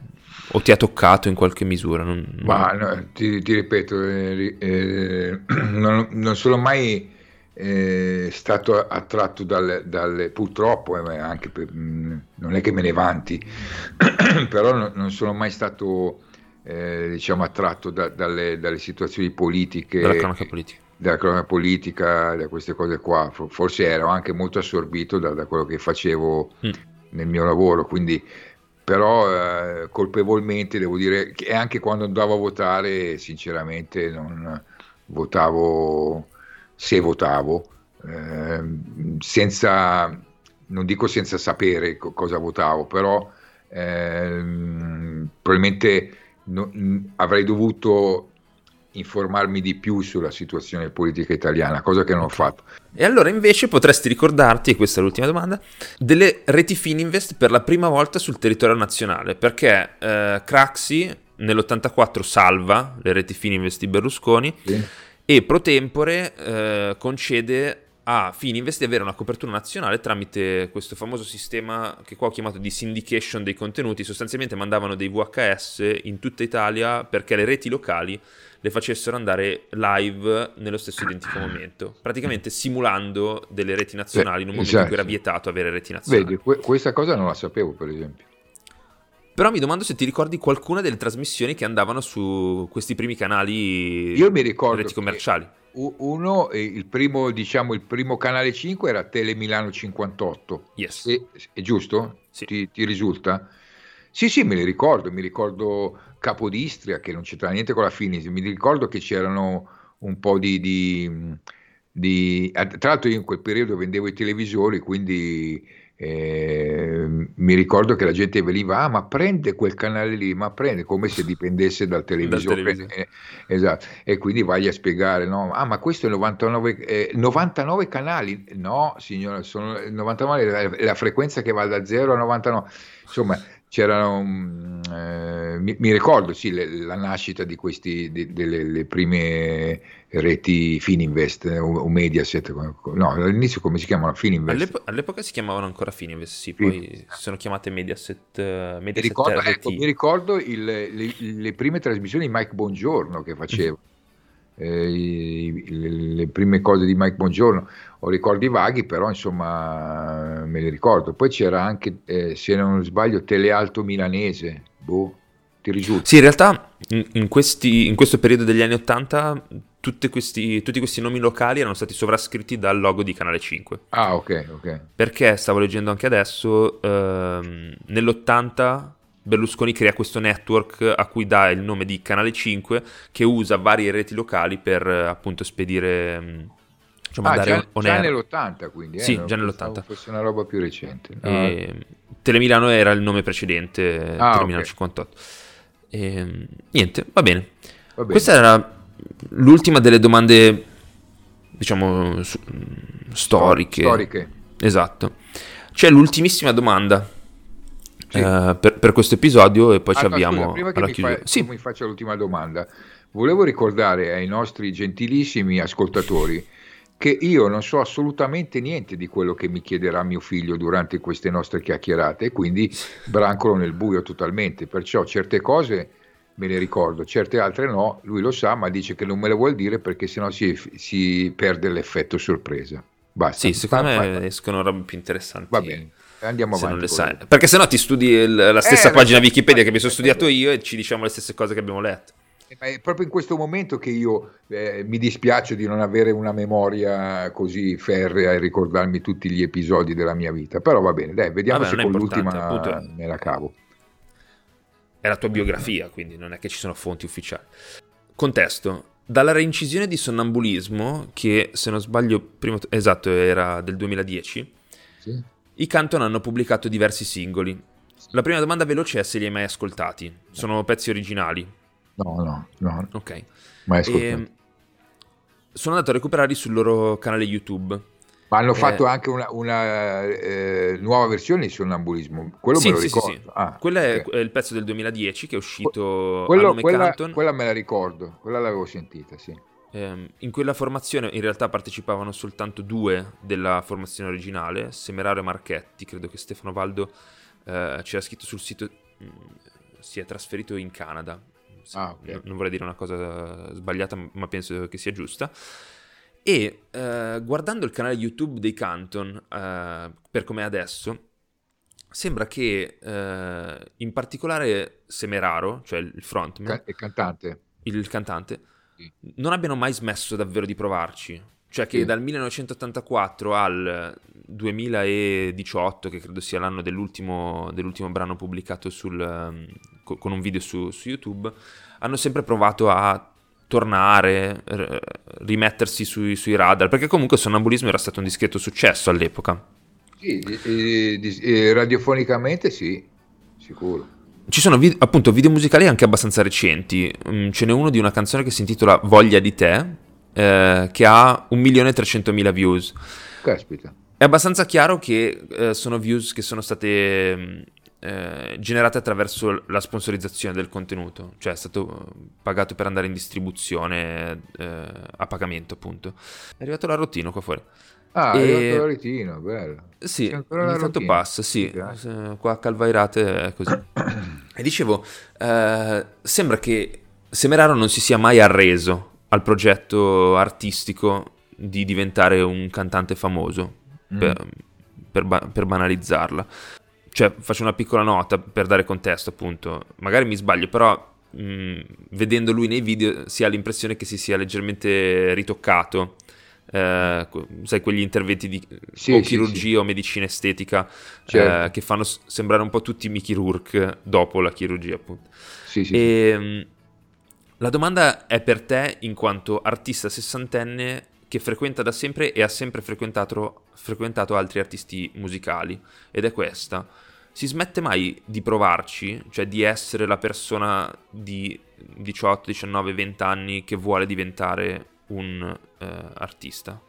o ti ha toccato in qualche misura? Non, non... Ma no, ti, ti, ripeto, eh, eh, non, non, sono mai eh, stato attratto dalle, dalle purtroppo, eh, anche per, mm, non è che me ne vanti, però non, non, sono mai stato eh, diciamo, attratto da, dalle, dalle, situazioni politiche. Dalla cronaca politica. Dalla cronaca politica, da queste cose qua. Forse ero anche molto assorbito da, da quello che facevo mm. nel mio lavoro, quindi però eh, colpevolmente devo dire che anche quando andavo a votare sinceramente non votavo se votavo eh, senza non dico senza sapere co- cosa votavo però eh, probabilmente no, avrei dovuto informarmi di più sulla situazione politica italiana, cosa che non ho fatto. E allora invece potresti ricordarti, e questa è l'ultima domanda, delle reti Fininvest per la prima volta sul territorio nazionale, perché eh, Craxi nell'84 salva le reti Fininvest di Berlusconi sì. e pro tempore eh, concede a Fininvest di avere una copertura nazionale tramite questo famoso sistema che qua ho chiamato di syndication dei contenuti, sostanzialmente mandavano dei VHS in tutta Italia perché le reti locali le facessero andare live nello stesso identico momento, praticamente simulando delle reti nazionali in un momento esatto. in cui era esatto. vietato avere reti nazionali. Vedi, que- questa cosa non la sapevo per esempio. Però mi domando se ti ricordi qualcuna delle trasmissioni che andavano su questi primi canali Io mi ricordo reti commerciali. Uno, il primo, diciamo, il primo canale 5 era Tele Milano 58. Yes. E, è giusto? Sì. Ti, ti risulta? Sì, sì, me li ricordo, mi ricordo Capodistria che non c'entra niente con la Finis, mi ricordo che c'erano un po' di, di, di... Tra l'altro io in quel periodo vendevo i televisori, quindi eh, mi ricordo che la gente veniva, ah ma prende quel canale lì, ma prende come se dipendesse dal televisore. Dal televisore. Eh, esatto. E quindi vai a spiegare, no? ah ma questo è 99, eh, 99 canali, no signora, sono 99 è la frequenza che va da 0 a 99, insomma c'erano, mm, eh, mi, mi, ricordo sì, le, la nascita di questi, di, delle prime reti Fininvest eh, o, Mediaset, no, all'inizio come si chiamano Fininvest? All'epo- all'epoca si chiamavano ancora Fininvest, sì, poi sì. si sono chiamate Mediaset, uh, Mediaset mi ricordo, ecco, mi ricordo il, le, le, prime trasmissioni di Mike Bongiorno che faceva. Mm eh, le, prime cose di Mike Bongiorno, ho ricordi vaghi, però insomma me li ricordo. Poi c'era anche, eh, se non sbaglio, Telealto Milanese, boh, ti risulta? Sì, in realtà in, questi, in questo periodo degli anni Ottanta questi, tutti questi nomi locali erano stati sovrascritti dal logo di Canale 5. Ah, ok, ok. Perché stavo leggendo anche adesso, ehm, nell'80 Berlusconi crea questo network a cui dà il nome di Canale 5 che usa varie reti locali per appunto spedire diciamo, ah, già, già nell'80 quindi eh? sì, no, già nell'80 fosse una roba più recente no. e, Telemilano era il nome precedente ah, Telemilano okay. 58 e, niente, va bene. va bene questa era l'ultima delle domande diciamo su, storiche storiche esatto c'è l'ultimissima domanda sì. eh, per, per, questo episodio e poi ah, ci scusa, prima che mi, fa, sì. mi faccia l'ultima domanda volevo ricordare ai nostri gentilissimi ascoltatori che io non so assolutamente niente di quello che mi chiederà mio figlio durante queste nostre chiacchierate e quindi brancolo nel buio totalmente. Perciò certe cose me le ricordo, certe altre no, lui lo sa, ma dice che non me le vuol dire perché sennò si, si perde l'effetto sorpresa. Basta. Sì, secondo me vai. escono robe più interessanti. Va bene. Andiamo se avanti. sai. Perché sennò ti studi il, la stessa eh, pagina Wikipedia che mi sono studiato io e ci diciamo le stesse cose che abbiamo letto. È proprio in questo momento che io eh, mi dispiace di non avere una memoria così ferrea e ricordarmi tutti gli episodi della mia vita. Però va bene, dai, vediamo Vabbè, se con l'ultima appunto, me la cavo. È la tua biografia, quindi non è che ci sono fonti ufficiali. Contesto. Dalla reincisione di Sonnambulismo, che se non sbaglio, prima, esatto, era del 2010, sì. i Canton hanno pubblicato diversi singoli. La prima domanda veloce è se li hai mai ascoltati. Sono pezzi originali, No, no, no. Ok. Mai ascoltato. E sono andato a recuperarli sul loro canale YouTube. Ma hanno eh, fatto anche una, una eh, nuova versione di Sonnambulismo, quello sì, me lo sì, ricordo. Sì, sì. Ah, Quello okay. è il pezzo del 2010 che è uscito quello, quella, quella, me la ricordo, quella l'avevo sentita, sì. Eh, in quella formazione in realtà partecipavano soltanto due della formazione originale, Semeraro e Marchetti, credo che Stefano Valdo eh, c'era scritto sul sito, mh, mm, si è trasferito in Canada, ah, okay. non vorrei dire una cosa sbagliata, ma penso che sia giusta. E eh, guardando il canale YouTube dei Canton, eh, per come è adesso, sembra che eh, in particolare Semeraro, cioè il frontman, il cantante, il cantante sì. non abbiano mai smesso davvero di provarci. Cioè che sì. dal 1984 al 2018, che credo sia l'anno dell'ultimo, dell'ultimo brano pubblicato sul, um, con un video su, su, YouTube, hanno sempre provato a tornare, rimettersi sui, sui, radar, perché comunque il sonnambulismo era stato un discreto successo all'epoca. Sì, di, di, di, radiofonicamente sì, sicuro. Ci sono vid- appunto video musicali anche abbastanza recenti, mm, ce n'è uno di una canzone che si intitola Voglia di te, eh, che ha 1.300.000 views. Caspita. È abbastanza chiaro che eh, sono views che sono state mm, eh, generate attraverso la sponsorizzazione del contenuto, cioè è stato pagato per andare in distribuzione eh, a pagamento, appunto. È arrivato la routine qua fuori. Ah, e... è arrivato la routine, bello. Sì, ogni tanto passa, sì. Qua a Calvairate è così. e dicevo, eh, sembra che Semeraro non si sia mai arreso al progetto artistico di diventare un cantante famoso, mm. per, per, ba- per, banalizzarla. Cioè, faccio una piccola nota per dare contesto, appunto. Magari mi sbaglio, però mh, mm, vedendo lui nei video si ha l'impressione che si sia leggermente ritoccato. Eh, sai, quegli interventi di sì, o chirurgia sì, sì. o medicina estetica certo. eh, che fanno sembrare un po' tutti Mickey Rourke dopo la chirurgia, appunto. Sì, sì, e, mh, la domanda è per te in quanto artista sessantenne che frequenta da sempre e ha sempre frequentato, frequentato altri artisti musicali ed è questa. Si smette mai di provarci, cioè di essere la persona di 18, 19, 20 anni che vuole diventare un eh, artista?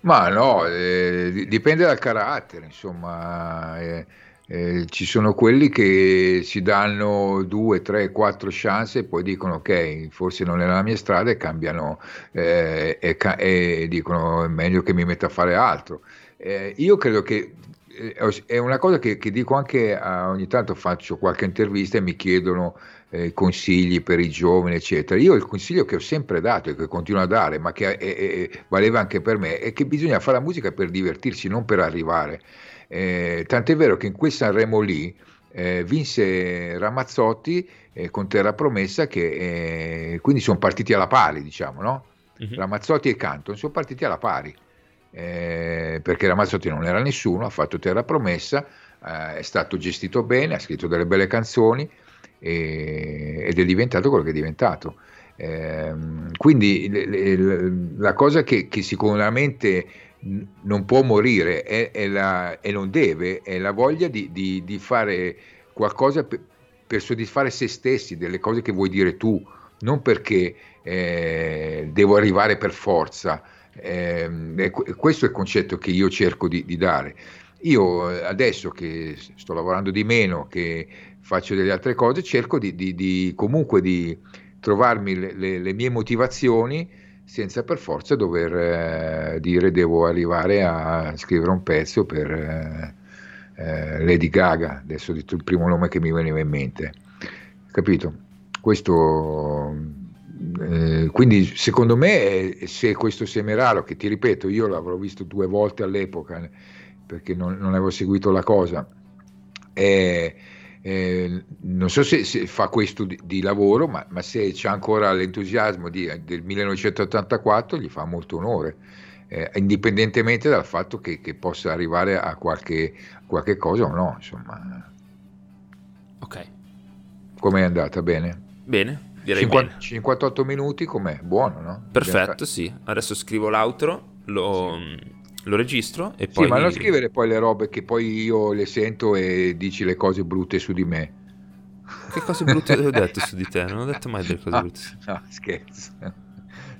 Ma no, eh, dipende dal carattere, insomma. Eh eh, ci sono quelli che si danno due, tre, quattro chance e poi dicono ok, forse non è la mia strada e cambiano eh, e, e, dicono è meglio che mi metta a fare altro. Eh, io credo che eh, è una cosa che, che dico anche a, ogni tanto faccio qualche intervista e mi chiedono eh, consigli per i giovani, eccetera. Io il consiglio che ho sempre dato e che continuo a dare, ma che è, è, valeva anche per me, è che bisogna fare la musica per divertirsi, non per arrivare. Eh, tant'è vero che in quel Sanremo lì eh, vinse Ramazzotti eh, con Terra Promessa, che eh, quindi sono partiti alla pari, diciamo, no? Uh-huh. Ramazzotti e Canton sono partiti alla pari. Eh, perché Ramazzotti non era nessuno, ha fatto Terra Promessa, è stato gestito bene, ha scritto delle belle canzoni e, ed è diventato quello che è diventato. Eh, quindi le, le, la cosa che, che sicuramente non può morire è, è la, e non deve, è la voglia di, di, di fare qualcosa per, per, soddisfare se stessi, delle cose che vuoi dire tu, non perché eh, devo arrivare per forza. Eh, questo è il concetto che io cerco di, di dare. Io adesso che sto lavorando di meno, che faccio delle altre cose, cerco di comunque di trovarmi le, le, le mie motivazioni senza per forza dover eh, dire devo arrivare a scrivere un pezzo per eh, eh, Lady Gaga, adesso ho detto il primo nome che mi veniva in mente, capito? Questo, eh, quindi secondo me se questo Semeraro, che ti ripeto io l'avrò visto due volte all'epoca perché non, non avevo seguito la cosa, è eh, non so se, se, fa questo di, di lavoro, ma, ma, se c'è ancora l'entusiasmo di, del 1984 gli fa molto onore, eh, indipendentemente dal fatto che, che, possa arrivare a qualche, qualche cosa o no. Insomma. Ok. Com'è andata? Bene? Bene, direi 50, bene. 58 minuti, com'è? Buono, no? Perfetto, sì. Adesso scrivo l'outro, lo... Sì lo registro e poi... Sì, ma non scrivere poi le robe che poi io le sento e dici le cose brutte su di me. Che cose brutte ho detto su di te? Non ho detto mai delle cose brutte. No, scherzo.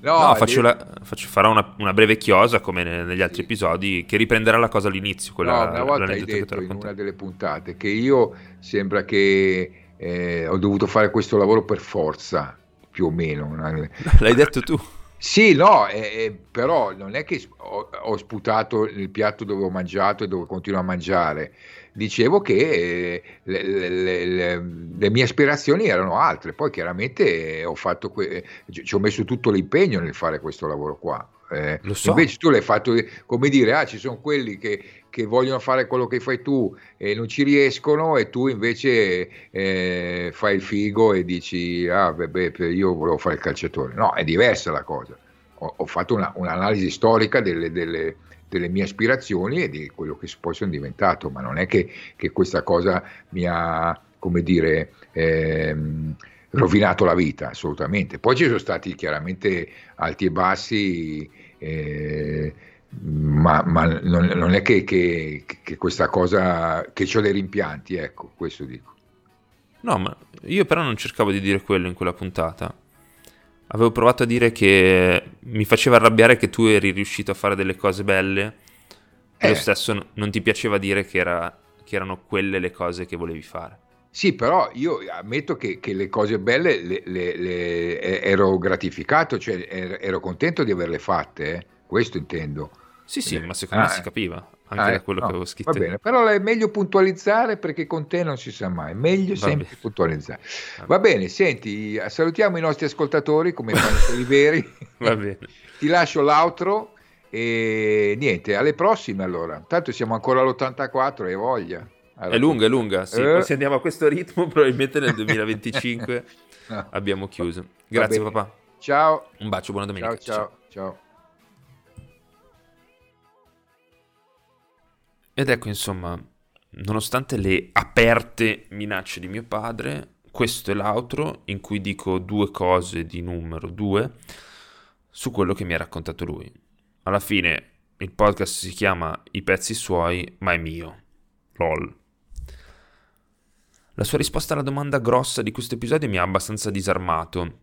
No, no faccio la, faccio, farò una, una, breve chiosa come negli altri episodi che riprenderà la cosa all'inizio. Quella, no, una volta hai detto in una delle puntate che io sembra che eh, ho dovuto fare questo lavoro per forza, più o meno. L'hai detto tu. Sì, no, eh, però non è che ho, ho, sputato il piatto dove ho mangiato e dove continuo a mangiare. Dicevo che eh, le, le, le, le, mie aspirazioni erano altre, poi chiaramente ho fatto que- ci ho messo tutto l'impegno nel fare questo lavoro qua. Eh, so. Invece tu l'hai fatto come dire, ah, ci sono quelli che, che, vogliono fare quello che fai tu e non ci riescono e tu invece eh, fai il figo e dici, ah, beh, io volevo fare il calciatore. No, è diversa la cosa. Ho, ho fatto una, un'analisi storica delle, delle, delle, mie aspirazioni e di quello che poi sono diventato, ma non è che, che questa cosa mi ha, come dire... Ehm, rovinato la vita, assolutamente. Poi ci sono stati chiaramente alti e bassi, eh, ma, ma non, non, è che, che, che, questa cosa, che ho dei rimpianti, ecco, questo dico. No, ma io però non cercavo di dire quello in quella puntata. Avevo provato a dire che mi faceva arrabbiare che tu eri riuscito a fare delle cose belle e eh. lo stesso non ti piaceva dire che, era, che erano quelle le cose che volevi fare. Sì, però io ammetto che, che le cose belle le, le, le, ero gratificato, cioè ero contento di averle fatte, eh? questo intendo. Sì, sì, ma secondo ah, me si capiva anche ah, da quello no, che avevo scritto. Va bene, però è meglio puntualizzare perché con te non si sa mai, meglio va sempre bene. puntualizzare. Va bene, senti, salutiamo i nostri ascoltatori come fanno quelli veri. va bene. Ti lascio l'outro e niente, alle prossime allora. Tanto siamo ancora all'84 e voglia. È lunga, è lunga. Sì. Eh. se andiamo a questo ritmo, probabilmente nel 2025 no. abbiamo chiuso. Grazie, papà. Ciao. Un bacio, buona domenica. Ciao, ciao, ciao. Ed ecco, insomma, nonostante le aperte minacce di mio padre, questo è l'outro in cui dico due cose di numero due su quello che mi ha raccontato lui. Alla fine il podcast si chiama I pezzi suoi, ma è mio. LOL. La sua risposta alla domanda grossa di questo episodio mi ha abbastanza disarmato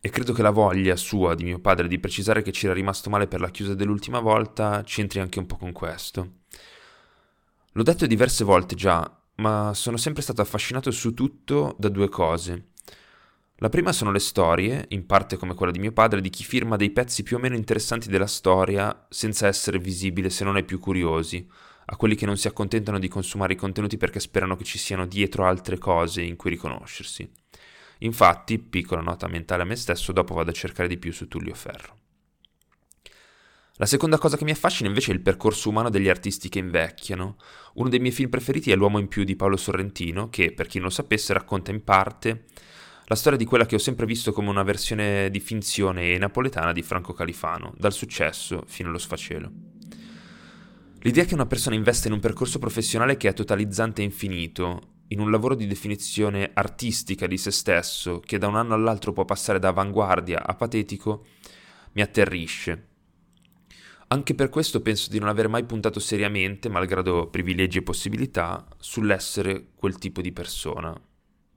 e credo che la voglia sua di mio padre di precisare che ci era rimasto male per la chiusa dell'ultima volta c'entri anche un po' con questo. L'ho detto diverse volte già, ma sono sempre stato affascinato su tutto da due cose. La prima sono le storie, in parte come quella di mio padre, di chi firma dei pezzi più o meno interessanti della storia senza essere visibile se non ai più curiosi, a quelli che non si accontentano di consumare i contenuti perché sperano che ci siano dietro altre cose in cui riconoscersi. Infatti, piccola nota mentale a me stesso, dopo vado a cercare di più su Tullio Ferro. La seconda cosa che mi affascina invece è il percorso umano degli artisti che invecchiano. Uno dei miei film preferiti è L'uomo in più di Paolo Sorrentino, che, per chi non lo sapesse, racconta in parte la storia di quella che ho sempre visto come una versione di finzione napoletana di Franco Califano, dal successo fino allo sfacelo. L'idea che una persona investa in un percorso professionale che è totalizzante e infinito, in un lavoro di definizione artistica di se stesso, che da un anno all'altro può passare da avanguardia a patetico, mi atterrisce. Anche per questo penso di non aver mai puntato seriamente, malgrado privilegi e possibilità, sull'essere quel tipo di persona,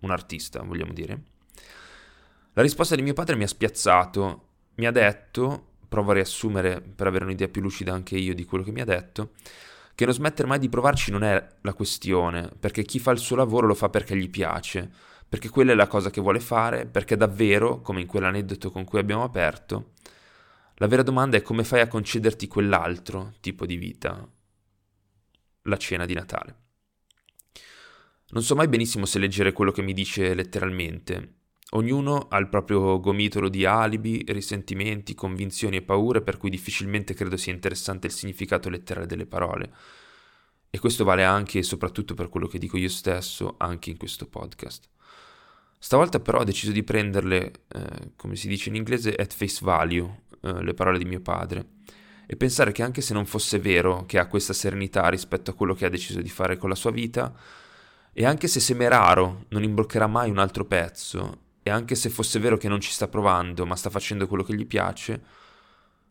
un artista, vogliamo dire. La risposta di mio padre mi ha spiazzato, mi ha detto, provo a riassumere per avere un'idea più lucida anche io di quello che mi ha detto, che non smettere mai di provarci non è la questione, perché chi fa il suo lavoro lo fa perché gli piace, perché quella è la cosa che vuole fare, perché davvero, come in quell'aneddoto con cui abbiamo aperto, La vera domanda è come fai a concederti quell'altro tipo di vita, la cena di Natale. Non so mai benissimo se leggere quello che mi dice letteralmente. Ognuno ha il proprio gomitolo di alibi, risentimenti, convinzioni e paure per cui difficilmente credo sia interessante il significato letterale delle parole. E questo vale anche e soprattutto per quello che dico io stesso anche in questo podcast. Stavolta però ho deciso di prenderle, eh, come si dice in inglese, at face value, eh, le parole di mio padre, e pensare che anche se non fosse vero che ha questa serenità rispetto a quello che ha deciso di fare con la sua vita, e anche se Semeraro non imbroccherà mai un altro pezzo, e anche se fosse vero che non ci sta provando ma sta facendo quello che gli piace,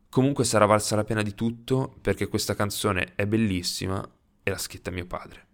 comunque sarà valsa la pena di tutto perché questa canzone è bellissima e l'ha scritta mio padre.